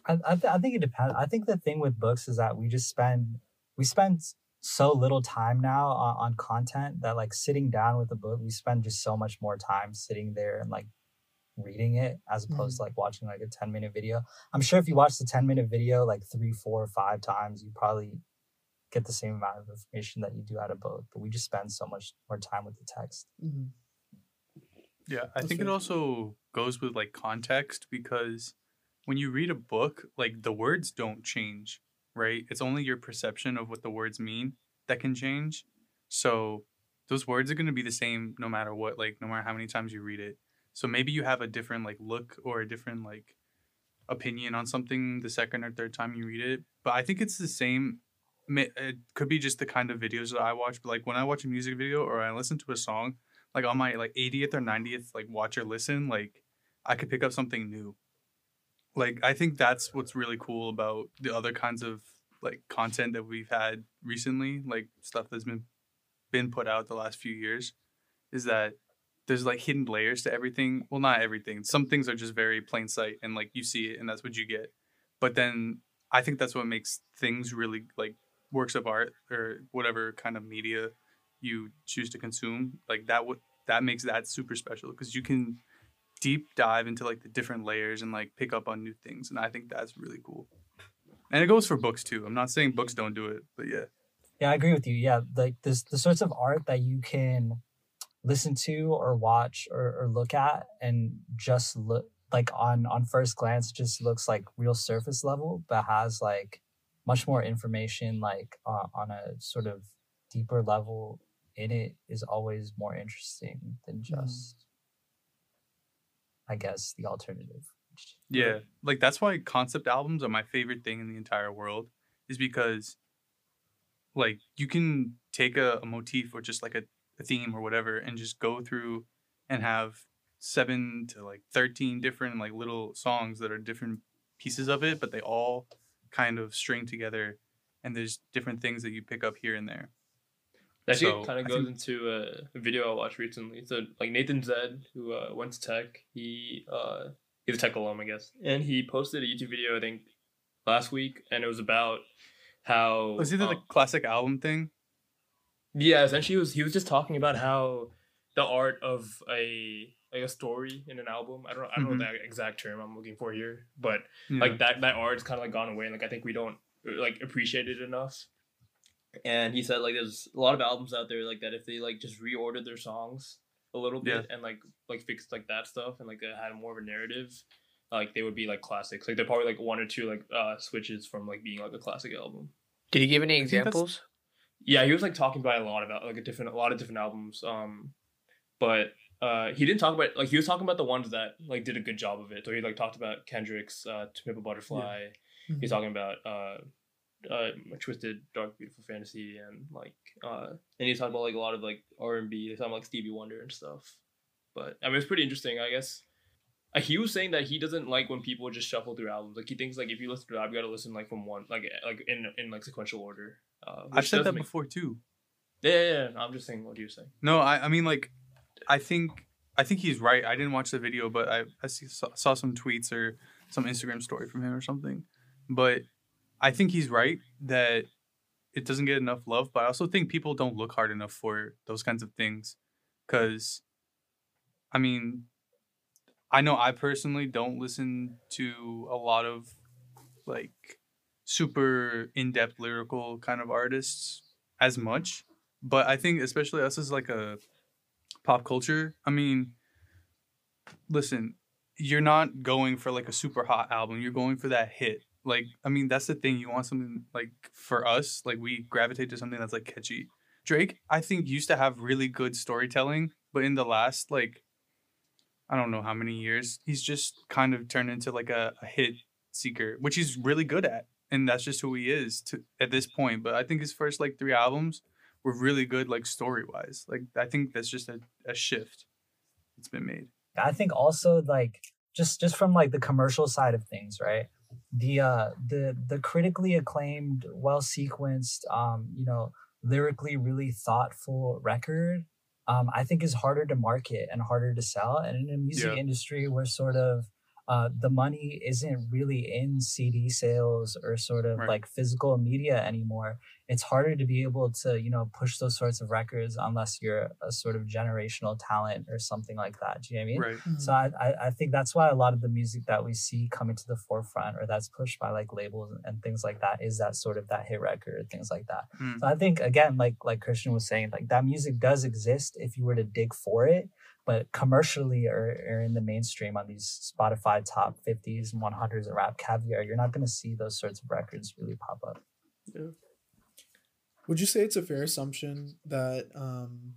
I I, th- I think it depends. I think the thing with books is that we just spend we spend so little time now on, on content that like sitting down with a book, we spend just so much more time sitting there and like reading it as opposed mm-hmm. to like watching like a 10 minute video. I'm sure if you watch the 10 minute video like three, four, five times, you probably get the same amount of information that you do out of both, But we just spend so much more time with the text. hmm Yeah, I That's think it also goes with like context because when you read a book, like the words don't change, right? It's only your perception of what the words mean that can change. So those words are going to be the same no matter what, like no matter how many times you read it. So maybe you have a different like look or a different like opinion on something the second or third time you read it. But I think it's the same. It could be just the kind of videos that I watch, but like when I watch a music video or I listen to a song, like on my like 80th or 90th like watch or listen like i could pick up something new. Like i think that's what's really cool about the other kinds of like content that we've had recently like stuff that's been been put out the last few years is that there's like hidden layers to everything. Well not everything. Some things are just very plain sight and like you see it and that's what you get. But then i think that's what makes things really like works of art or whatever kind of media you choose to consume like that would that makes that super special because you can deep dive into like the different layers and like pick up on new things and i think that's really cool. And it goes for books too. I'm not saying books don't do it but yeah. Yeah, I agree with you. Yeah, like this the sorts of art that you can listen to or watch or, or look at and just look like on on first glance just looks like real surface level, but has like much more information like uh, on a sort of deeper level in it is always more interesting than just I guess the alternative. Yeah, like that's why concept albums are my favorite thing in the entire world, is because like you can take a, a motif or just like a, a theme or whatever and just go through and have seven to like 13 different like little songs that are different pieces of it, but they all kind of string together and there's different things that you pick up here and there. That actually So, kind I of goes think- into a, video I watched recently. So like Nathan Zed, who uh, went to tech, he uh, he's a tech alum, I guess, and he posted a YouTube video I think last week, and it was about how Was it the um, classic album thing? yeah, essentially he was he was just talking about how the art of a like a story in an album. I don't I don't Mhm. know the exact term I'm looking for here, but Yeah. like that that art's kind of like gone away. and, Like I think we don't uh, like appreciate it enough. And he said like there's a lot of albums out there like that if they like just reordered their songs a little bit and like like fixed like that stuff and like they had more of a narrative, like they would be like classics. Like they're probably like one or two like uh switches from like being like a classic album. Did he give any I think that's- examples? Yeah, he was like talking about a lot about like a different a lot of different albums. Um, but uh, he didn't talk about like he was talking about the ones that like did a good job of it. So he like talked about Kendrick's uh, "To Pimp a Butterfly." Mhm. He's talking about uh, uh, "Twisted Dark Beautiful Fantasy" and like uh, and he's talking about like a lot of like R and B. He's talking about, like Stevie Wonder and stuff. But I mean, it's pretty interesting, I guess. Uh, he was saying that he doesn't like when people just shuffle through albums. Like he thinks like if you listen to an album, you got to listen like from one like like in in like sequential order. Uh, I've said that make- before too. yeah, yeah, yeah. I'm just saying what do you're saying. No, I, I mean like, I think I think he's right. I didn't watch the video, but I I see, saw, saw some tweets or some Instagram story from him or something. But I think he's right that it doesn't get enough love. But I also think people don't look hard enough for those kinds of things, because, I mean, I know I personally don't listen to a lot of like super in-depth lyrical kind of artists as much but I think especially us as like a pop culture. I mean, listen, you're not going for like a super hot album. You're going for that hit. Like, I mean, that's the thing. You want something like for us, like we gravitate to something that's like catchy. Drake, I think, used to have really good storytelling, but in the last like I don't know how many years, he's just kind of turned into like a, a hit seeker, which he's really good at. And that's just who he is to at this point. But I think his first like three albums were really good, like story wise. Like I think that's just a, a shift that's been made. I think also like just just from like the commercial side of things, right? The uh the the critically acclaimed, well sequenced, um, you know, lyrically really thoughtful record, um, I think is harder to market and harder to sell. And in a music Yeah. industry where sort of uh, the money isn't really in CD sales or sort of Right. like physical media anymore, it's harder to be able to, you know, push those sorts of records unless you're a sort of generational talent or something like that. Do you know what I mean? Right. So I, I, I think that's why a lot of the music that we see coming to the forefront or that's pushed by like labels and things like that is that sort of that hit record, things like that. Mm. So I think again, like like Christian was saying, like that music does exist if you were to dig for it, but commercially or, or in the mainstream on these Spotify top 50s and 100s and RapCaviar, you're not going to see those sorts of records really pop up. Yeah. Would you say it's a fair assumption that um,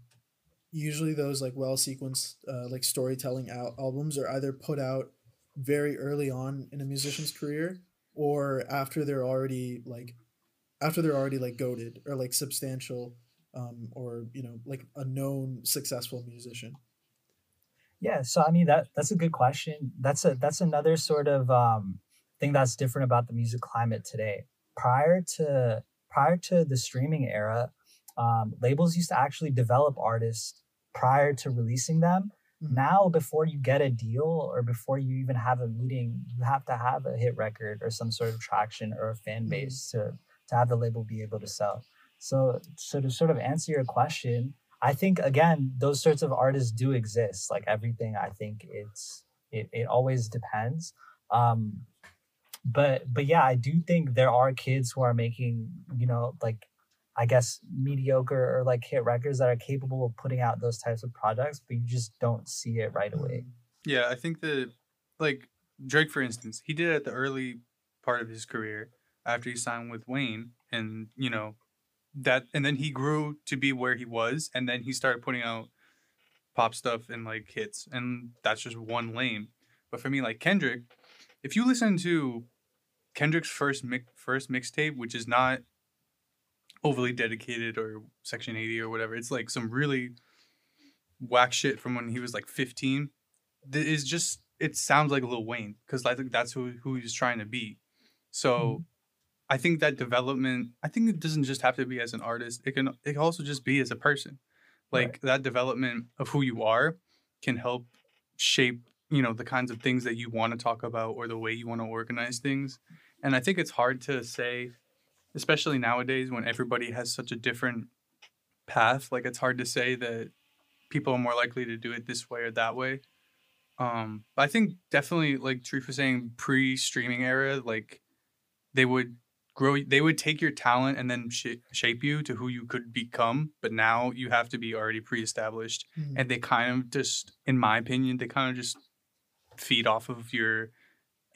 usually those like well sequenced uh, like storytelling al- albums are either put out very early on in a musician's career or after they're already like after they're already like goaded or like substantial um, or you know like a known successful musician? Yeah, so I mean that that's a good question. That's a that's another sort of um, thing that's different about the music climate today. Prior to prior to the streaming era, um, labels used to actually develop artists prior to releasing them. Mhm. Now, before you get a deal or before you even have a meeting, you have to have a hit record or some sort of traction or a fan Mhm. base to to have the label be able to sell. So, so to sort of answer your question, I think again, those sorts of artists do exist. Like everything, I think it's it, it always depends. Um, but but yeah, I do think there are kids who are making, you know, like I guess mediocre or like hit records that are capable of putting out those types of projects, but you just don't see it right away. Yeah, I think that like Drake, for instance, he did it at the early part of his career after he signed with Wayne, and you know that, and then he grew to be where he was, and then he started putting out pop stuff and like hits, and that's just one lane. But for me, like Kendrick, if you listen to Kendrick's first mix, first mixtape, which is not overly dedicated or Section 80 or whatever, it's like some really whack shit from when he was like 15 is just it sounds like Lil Wayne because I think that's who who he's trying to be. So mm-hmm. I think that development. I think it doesn't just have to be as an artist. It can it can also just be as a person. Like Right. that development of who you are can help shape you know the kinds of things that you want to talk about or the way you want to organize things. And I think it's hard to say, especially nowadays when everybody has such a different path. Like it's hard to say that people are more likely to do it this way or that way. Um, but I think definitely like Truth was saying pre-streaming era, like they would grow, they would take your talent and then sh- shape you to who you could become. But now you have to be already pre-established, Mhm. and they kind of just, in my opinion, they kind of just feed off of your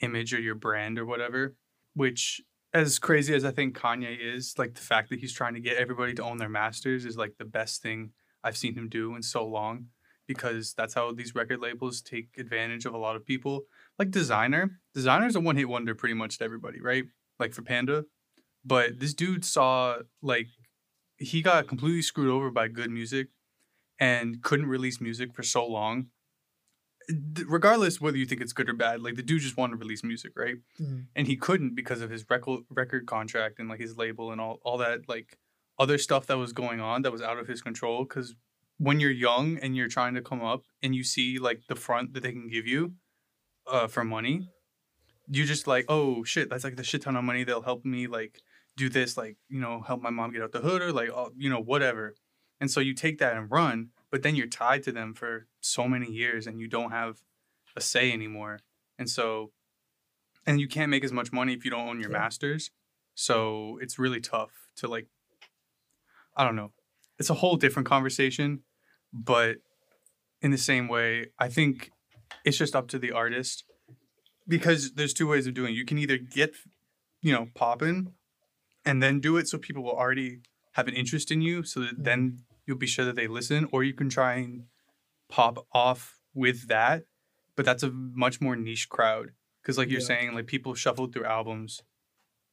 image or your brand or whatever. Which, as crazy as I think Kanye is, like the fact that he's trying to get everybody to own their masters is like the best thing I've seen him do in so long because that's how these record labels take advantage of a lot of people. Like Desiigner, Desiigner's a one hit wonder pretty much to everybody, right? Like for Panda. But this dude saw like he got completely screwed over by G.O.O.D. Music and couldn't release music for so long. Regardless whether you think it's good or bad, like the dude just wanted to release music, right? Mhm. and he couldn't because of his record record contract and like his label and all all that like other stuff that was going on that was out of his control because when you're young and you're trying to come up and you see like the front that they can give you uh for money you just like oh shit that's like the shit ton of money they'll help me like do this like you know help my mom get out the hood or like you know whatever. And so you take that and run but then you're tied to them for so many years and you don't have a say anymore. And so and you can't make as much money if you don't own your Yeah. masters. So it's really tough to like i don't know. It's a whole different conversation but in the same way i think it's just up to the artist because there's two ways of doing it. You can either get, you know, popping and then do it so people will already have an interest in you so that then you'll be sure that they listen, or you can try and pop off with that. But that's a much more niche crowd because, like you're Yeah. saying, like people shuffle through albums,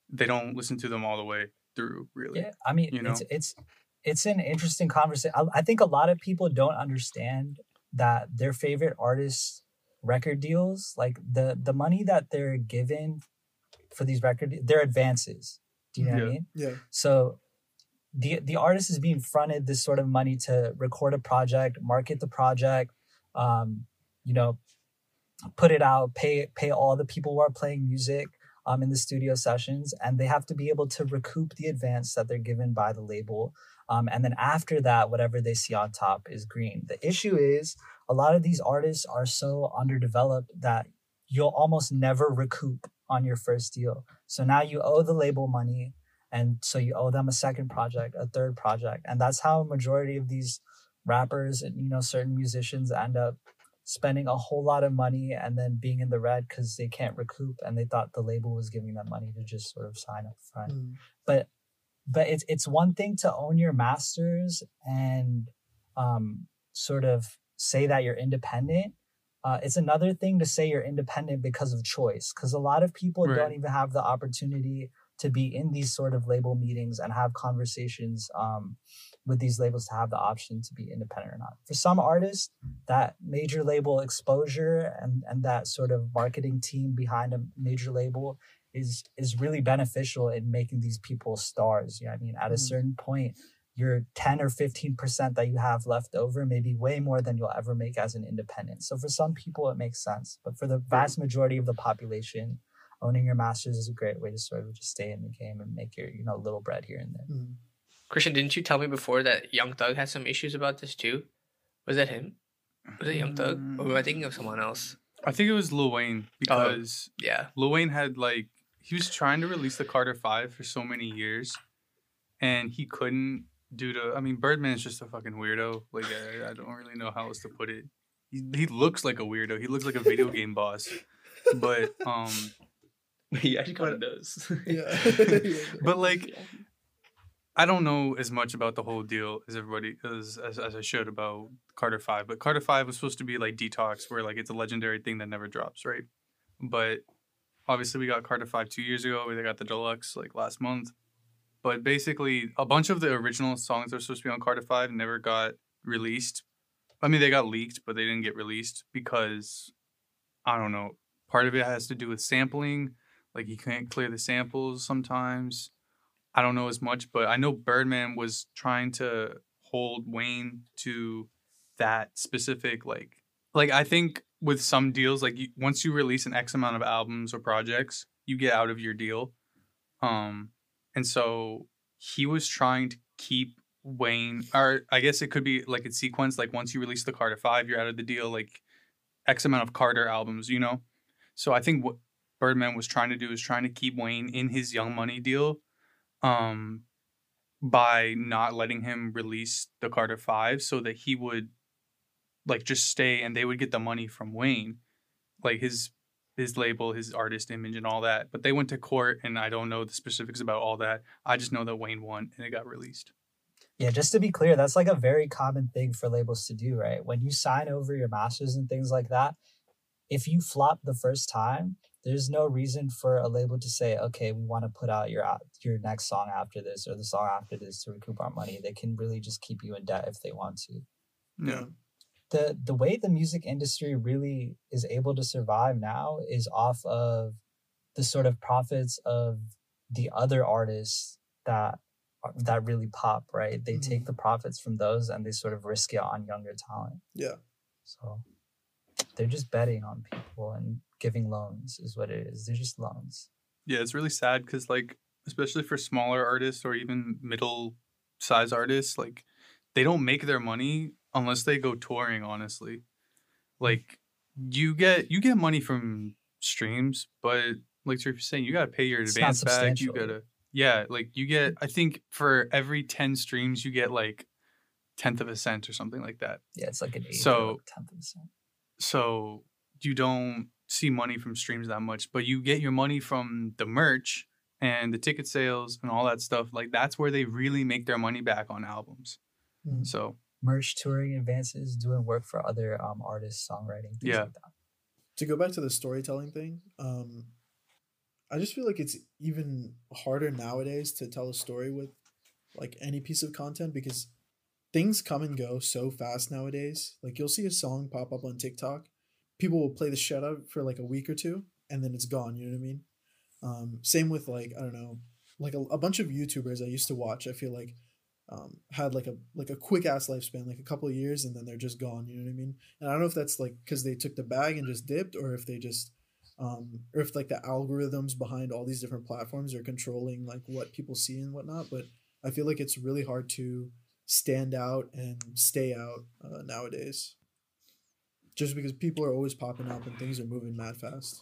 they don't listen to them all the way through, really. Yeah, I mean, you it's know? it's it's an interesting conversation. I, I think a lot of people don't understand that their favorite artists' record deals, like the the money that they're given for these record, their advances. Do you know what I mean? Yeah. So the the artist is being fronted this sort of money to record a project, market the project, um, you know, put it out, pay pay all the people who are playing music um, in the studio sessions, and they have to be able to recoup the advance that they're given by the label. Um, and then after that, whatever they see on top is green. The issue is a lot of these artists are so underdeveloped that you'll almost never recoup on your first deal. So now you owe the label money and so you owe them a second project a third project and that's how a majority of these rappers and you know certain musicians end up spending a whole lot of money and then being in the red because they can't recoup and they thought the label was giving them money to just sort of sign up front Mm. but but it's it's one thing to own your masters and um sort of say that you're independent uh, it's another thing to say you're independent because of choice because a lot of people Right. don't even have the opportunity to be in these sort of label meetings and have conversations um, with these labels to have the option to be independent or not for some artists that major label exposure and and that sort of marketing team behind a major label is is really beneficial in making these people stars. You know I mean? At a Mhm. certain point, your 10 or 15% that you have left over may be way more than you'll ever make as an independent. So for some people it makes sense. But for the vast majority of the population, owning your masters is a great way to sort of just stay in the game and make your, you know, little bread here and there. Mm. Christian, didn't you tell me before that Young Thug had some issues about this too? Was that him? Was it Young Thug? Or am I thinking of someone else? I think it was Lil Wayne because Yeah. Lil Wayne had like he was trying to release the Carter Five for so many years, and he couldn't due to I mean Birdman is just a fucking weirdo. Like I, I don't really know how else to put it. He, he looks like a weirdo. He looks like a video game boss. But um, he actually kind of does. Yeah. but like I don't know as much about the whole deal as everybody as, as as I should about Carter Five. But Carter Five was supposed to be like Detox, where like it's a legendary thing that never drops, right? But obviously, we got Carter Five two years ago. We got the deluxe like last month. But basically, a bunch of the original songs that were supposed to be on Carter Five never got released. I mean, they got leaked, but they didn't get released because I don't know. Part of it has to do with sampling. Like you can't clear the samples sometimes. I don't know as much, but I know Birdman was trying to hold Wayne to that specific like like I think with some deals like you, once you release an X amount of albums or projects, you get out of your deal. Um and so he was trying to keep Wayne or I guess it could be like it's sequence like once you release the Carter 5, you're out of the deal like X amount of Carter albums, you know. So I think what Birdman was trying to do is trying to keep Wayne in his Young Money deal um by not letting him release the Carter 5 so that he would like just stay and they would get the money from Wayne like his his label his artist image and all that but they went to court and I don't know the specifics about all that I just know that Wayne won and it got released Yeah, just to be clear, that's like a very common thing for labels to do, right? When you sign over your masters and things like that, if you flop the first time, there's no reason for a label to say, okay, we want to put out your your next song after this or the song after this to recoup our money. They can really just keep you in debt if they want to. yeah the the way the music industry really is able to survive now is off of the sort of profits of the other artists that that really pop right? They take mm-hmm. the profits from those and they sort of risk it on younger talent. Yeah. so they're just betting on people and giving loans is what it is. They're just loans. Yeah, it's really sad because, like, especially for smaller artists or even middle size artists, like, they don't make their money unless they go touring. Honestly, like, you get you get money from streams, but like you're saying, you gotta pay your It's advance back. You gotta, yeah, like you get. I think for every ten streams, you get like tenth of a cent or something like that. yeah it's like an eighth So- like tenth of a cent so you don't see money from streams that much, but you get your money from the merch and the ticket sales and all that stuff. Like that's where they really make their money back on albums. Mhm. So Merch, touring advances, doing work for other um, artists, songwriting, things Yeah. like that. to go back to the storytelling thing, um, I just feel like it's even harder nowadays to tell a story with like any piece of content because things come and go so fast nowadays. Like you'll see a song pop up on TikTok, people will play the shit out for like a week or two, and then it's gone. You know what I mean? Um, same with like I don't know, like a, a bunch of YouTubers I used to watch. I feel like um, had like a like a quick ass lifespan, like a couple of years, and then they're just gone. You know what I mean? And I don't know if that's like because they took the bag and just dipped, or if they just, um, or if like the algorithms behind all these different platforms are controlling like what people see and whatnot. But I feel like it's really hard to stand out and stay out uh, nowadays, just because people are always popping up and things are moving mad fast.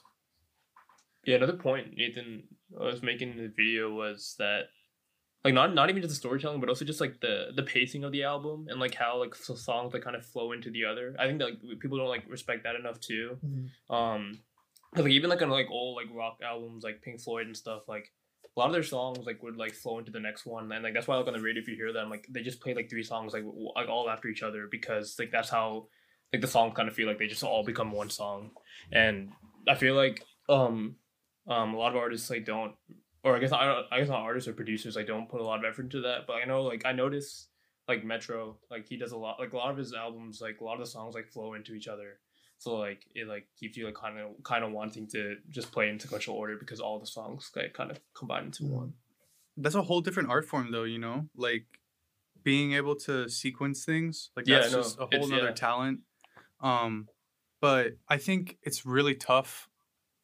Yeah, another point Nathan was making in the video was that like not not even just the storytelling, but also just like the the pacing of the album and like how like so songs like kind of flow into the other. I think that like people don't like respect that enough too. Mhm. Um, like even like on like old like rock albums like Pink Floyd and stuff like. A lot of their songs like would like flow into the next one, and like that's why like on the radio if you hear them like they just play like three songs like w- like all after each other because like that's how like the songs kind of feel like they just all become one song, and I feel like um um a lot of artists like don't or I guess I don't I guess not artists or producers like don't put a lot of effort into that. But I know like I notice like Metro like he does a lot like a lot of his albums like a lot of the songs like flow into each other. So like it like keeps you like kind of kind of wanting to just play in sequential order because all the songs like kind of combine into one. that's a whole different art form though, you know? Like being able to sequence things. Like Yeah, that's no, just a whole other yeah. talent. Um but I think it's really tough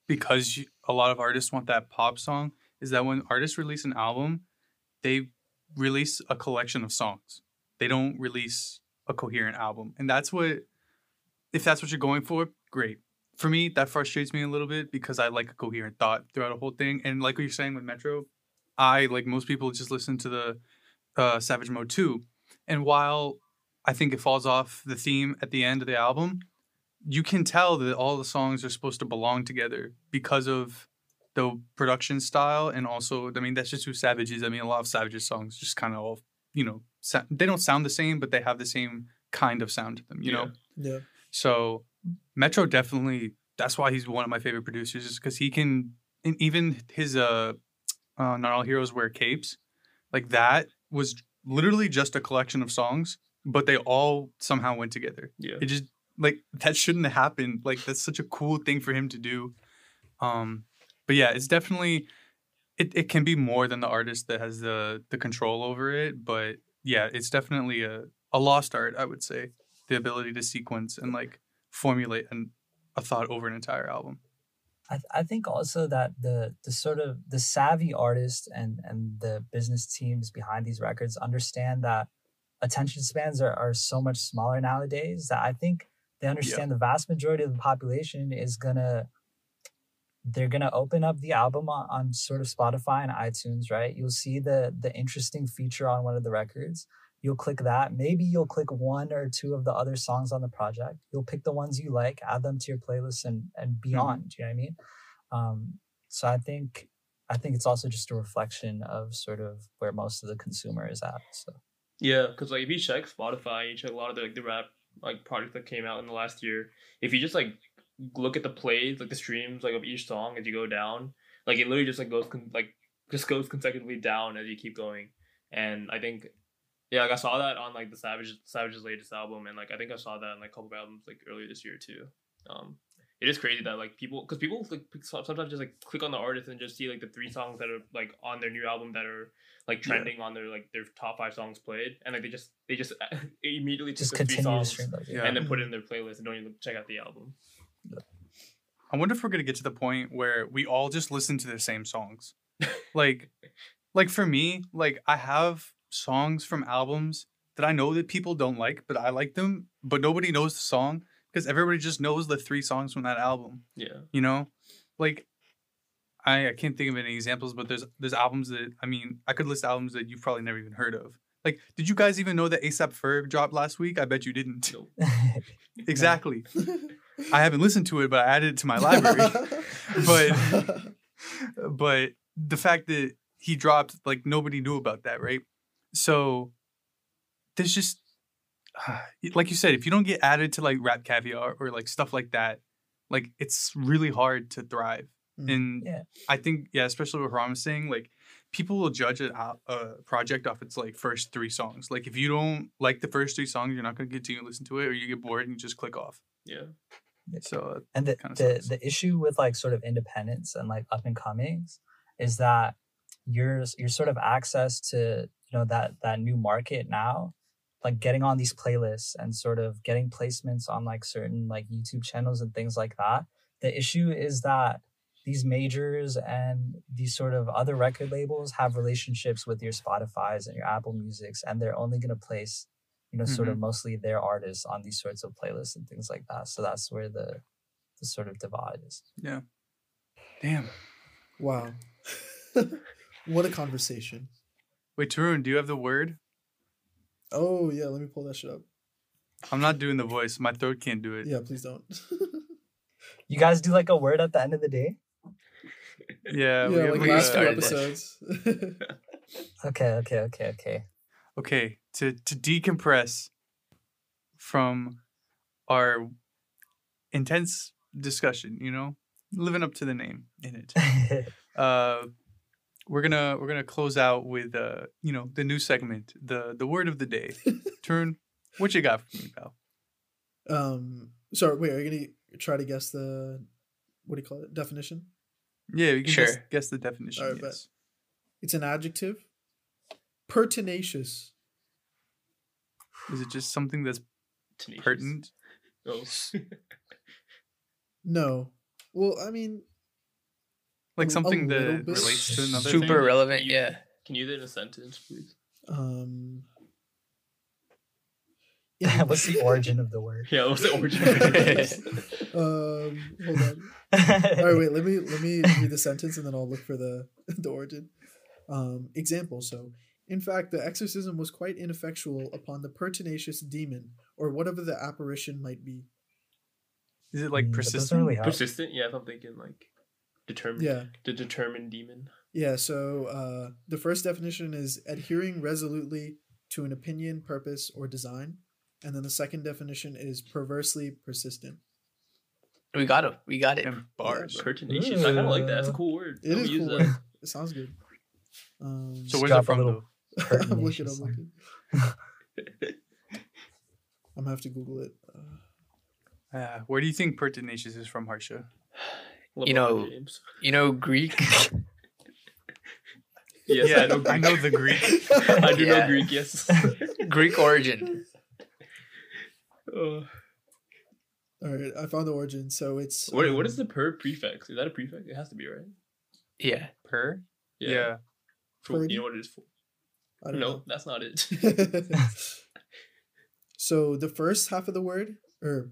because you, a lot of artists want that pop song is that when artists release an album, they release a collection of songs. They don't release a coherent album. And that's what if that's what you're going for, great. For me, that frustrates me a little bit because I like a coherent thought throughout a whole thing. And like what you're saying with Metro, I like most people just listen to the uh, Savage Mode 2. And while I think it falls off the theme at the end of the album, you can tell that all the songs are supposed to belong together because of the production style and also I mean that's just who Savage is. I mean a lot of Savage's songs just kind of all you know sa- they don't sound the same but they have the same kind of sound to them, you know. Yeah. So Metro definitely that's why he's one of my favorite producers is because he can and even his uh, uh Not All Heroes Wear Capes like that was literally just a collection of songs but they all somehow went together. Yeah. It just like that shouldn't have happened. Like that's such a cool thing for him to do. Um but yeah, it's definitely it, it can be more than the artist that has the the control over it, but yeah, it's definitely a, a lost art, I would say. The ability to sequence and like formulate an, a thought over an entire album. I, th- I think also that the the sort of the savvy artists and and the business teams behind these records understand that attention spans are, are so much smaller nowadays that I think they understand the vast majority of the population is gonna they're gonna open up the album on, on sort of Spotify and iTunes, right? You'll see the the interesting feature on one of the records. You'll click that. Maybe you'll click one or two of the other songs on the project. You'll pick the ones you like, add them to your playlist, and and beyond. Do you know what I mean? Um, so I think I think it's also just a reflection of sort of where most of the consumer is at. So Yeah, because like if you check Spotify, you check a lot of the like the rap like projects that came out in the last year. If you just like look at the plays, like the streams, like of each song as you go down, like it literally just like goes con- like just goes consecutively down as you keep going. And I think, yeah, like I saw that on like the Savage Savage's latest album, and like I think I saw that on like a couple of albums like earlier this year too. Um, it is crazy that like people, because people like sometimes just like click on the artist and just see like the three songs that are like on their new album that are like Yeah. trending on their like their top five songs played, and like they just they just immediately just take the three continue to songs. Yeah. and then put it in their playlist and don't even check out the album. I wonder if we're gonna get to the point where we all just listen to the same songs. like like for me, like I have songs from albums that I know that people don't like, but I like them, but nobody knows the song because everybody just knows the three songs from that album. Yeah, You know? Like I, I can't think of any examples, but there's there's albums that I mean, I could list albums that you've probably never even heard of. Like, did you guys even know that ASAP Ferg dropped last week? I bet you didn't. nope. Exactly. I haven't listened to it, but I added it to my library. but but the fact that he dropped like nobody knew about that, right? So there's just like you said, if you don't get added to like RapCaviar or like stuff like that, like it's really hard to thrive. Mm. And Yeah. I think yeah, especially with Ram saying, like people will judge a, a project off its like first three songs. Like if you don't like the first three songs, you're not gonna continue to listen to it, or you get bored and you just click off. Yeah. So uh, And the, the, the issue with like sort of independence and like up and comings is that your your sort of access to you know that that new market now, like getting on these playlists and sort of getting placements on like certain like YouTube channels and things like that. The issue is that these majors and these sort of other record labels have relationships with your Spotify's and your Apple Musics, and they're only gonna place you know sort of mm-hmm. mostly their artists on these sorts of playlists and things like that so that's where the the sort of divide is Yeah. damn. wow. what a conversation. Wait, Tarun, do you have the word? Oh yeah, let me pull that shit up. I'm not doing the voice. My throat can't do it. Yeah, please don't. you guys do like a word at the end of the day Yeah, we yeah, have like like last two started it. episodes. okay okay okay okay okay to to decompress from our intense discussion you know living up to the name in it uh we're gonna we're gonna close out with uh you know the new segment the the word of the day turn what you got for me pal um, sorry, wait, are you gonna try to guess the what do you call it? Definition? yeah you can guess, Sure. guess the definition Alright, bet. yes It's an adjective. Pertinacious. is it just something that's Tenacious. pertinent Oh. No. Well, I mean, like A- a something that bit. relates to another Super thing? relevant, You- yeah. Can you do it in a sentence, please? um, Yeah. what's the origin of the word Yeah, what's the origin? um, hold on. All right, wait. Let me let me read the sentence and then I'll look for the the origin. Um, example. So, in fact, the exorcism was quite ineffectual upon the pertinacious demon or whatever the apparition might be. is it like Mm, persistent really. Persistent? Yeah, I'm thinking like determined. Yeah. The determined demon. Yeah. So, uh, the first definition is adhering resolutely to an opinion, purpose, or design, and then the second definition is perversely persistent. We got him. We got it. and bars Pertinacious. I kind of like that. That's a cool word. It I'm is gonna use cool. It sounds good. Um, so where's it from little- though I'm looking. I'm looking. I'm gonna have to Google it. Uh, uh, where do you think pertinacious is from harsha LeBron know, James. You know Greek? Yes, yeah I know Greek. I know the Greek. I do know Greek. Yes. Greek origin. Uh, All right, I found the origin. So it's what, what is um, the per prefix? Is that a prefix? It has to be, right? Yeah. Per? Yeah. For, you know what it is for? I don't No, that's not it. so the first half of the word, or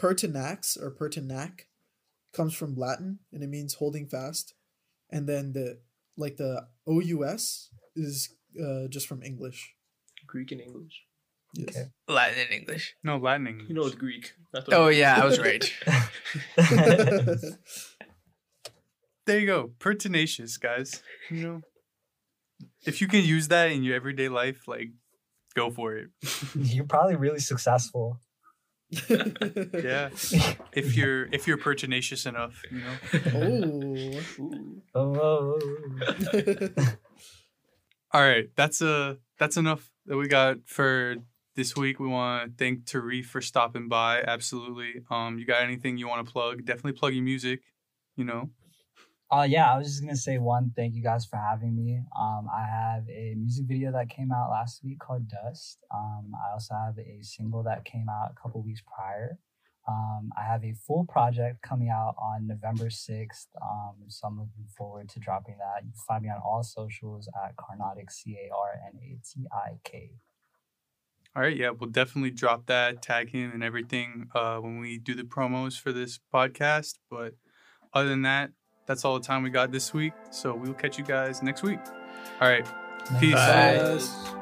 pertinax or pertinac, comes from Latin and it means holding fast, and then the like the ous is uh, just from English. Greek and English. Yes. Okay. Latin and English. No, Latin English. You know it's Greek. That's what Oh yeah, I was right. there you go. Pertinacious, guys. You know, if you can use that in your everyday life, like, go for it. you're probably really successful Yeah. If you're if you're pertinacious enough, you know. oh. Ooh. oh All right, that's uh that's enough that we got for this week. We want to thank Tareef for stopping by. Absolutely. Um, you got anything you want to plug? Definitely plug your music. You know. Uh, yeah, I was just gonna say one. Thank you guys for having me. Um, I have a music video that came out last week called Dust. Um, I also have a single that came out a couple weeks prior. Um, I have a full project coming out on November sixth. Um, so I'm looking forward to dropping that. You can find me on all socials at Carnatik C A R N A T I K. All right, yeah, we'll definitely drop that, tag him, and everything uh, when we do the promos for this podcast. But other than that, that's all the time we got this week. So we'll catch you guys next week. All right, peace. Bye. Yes.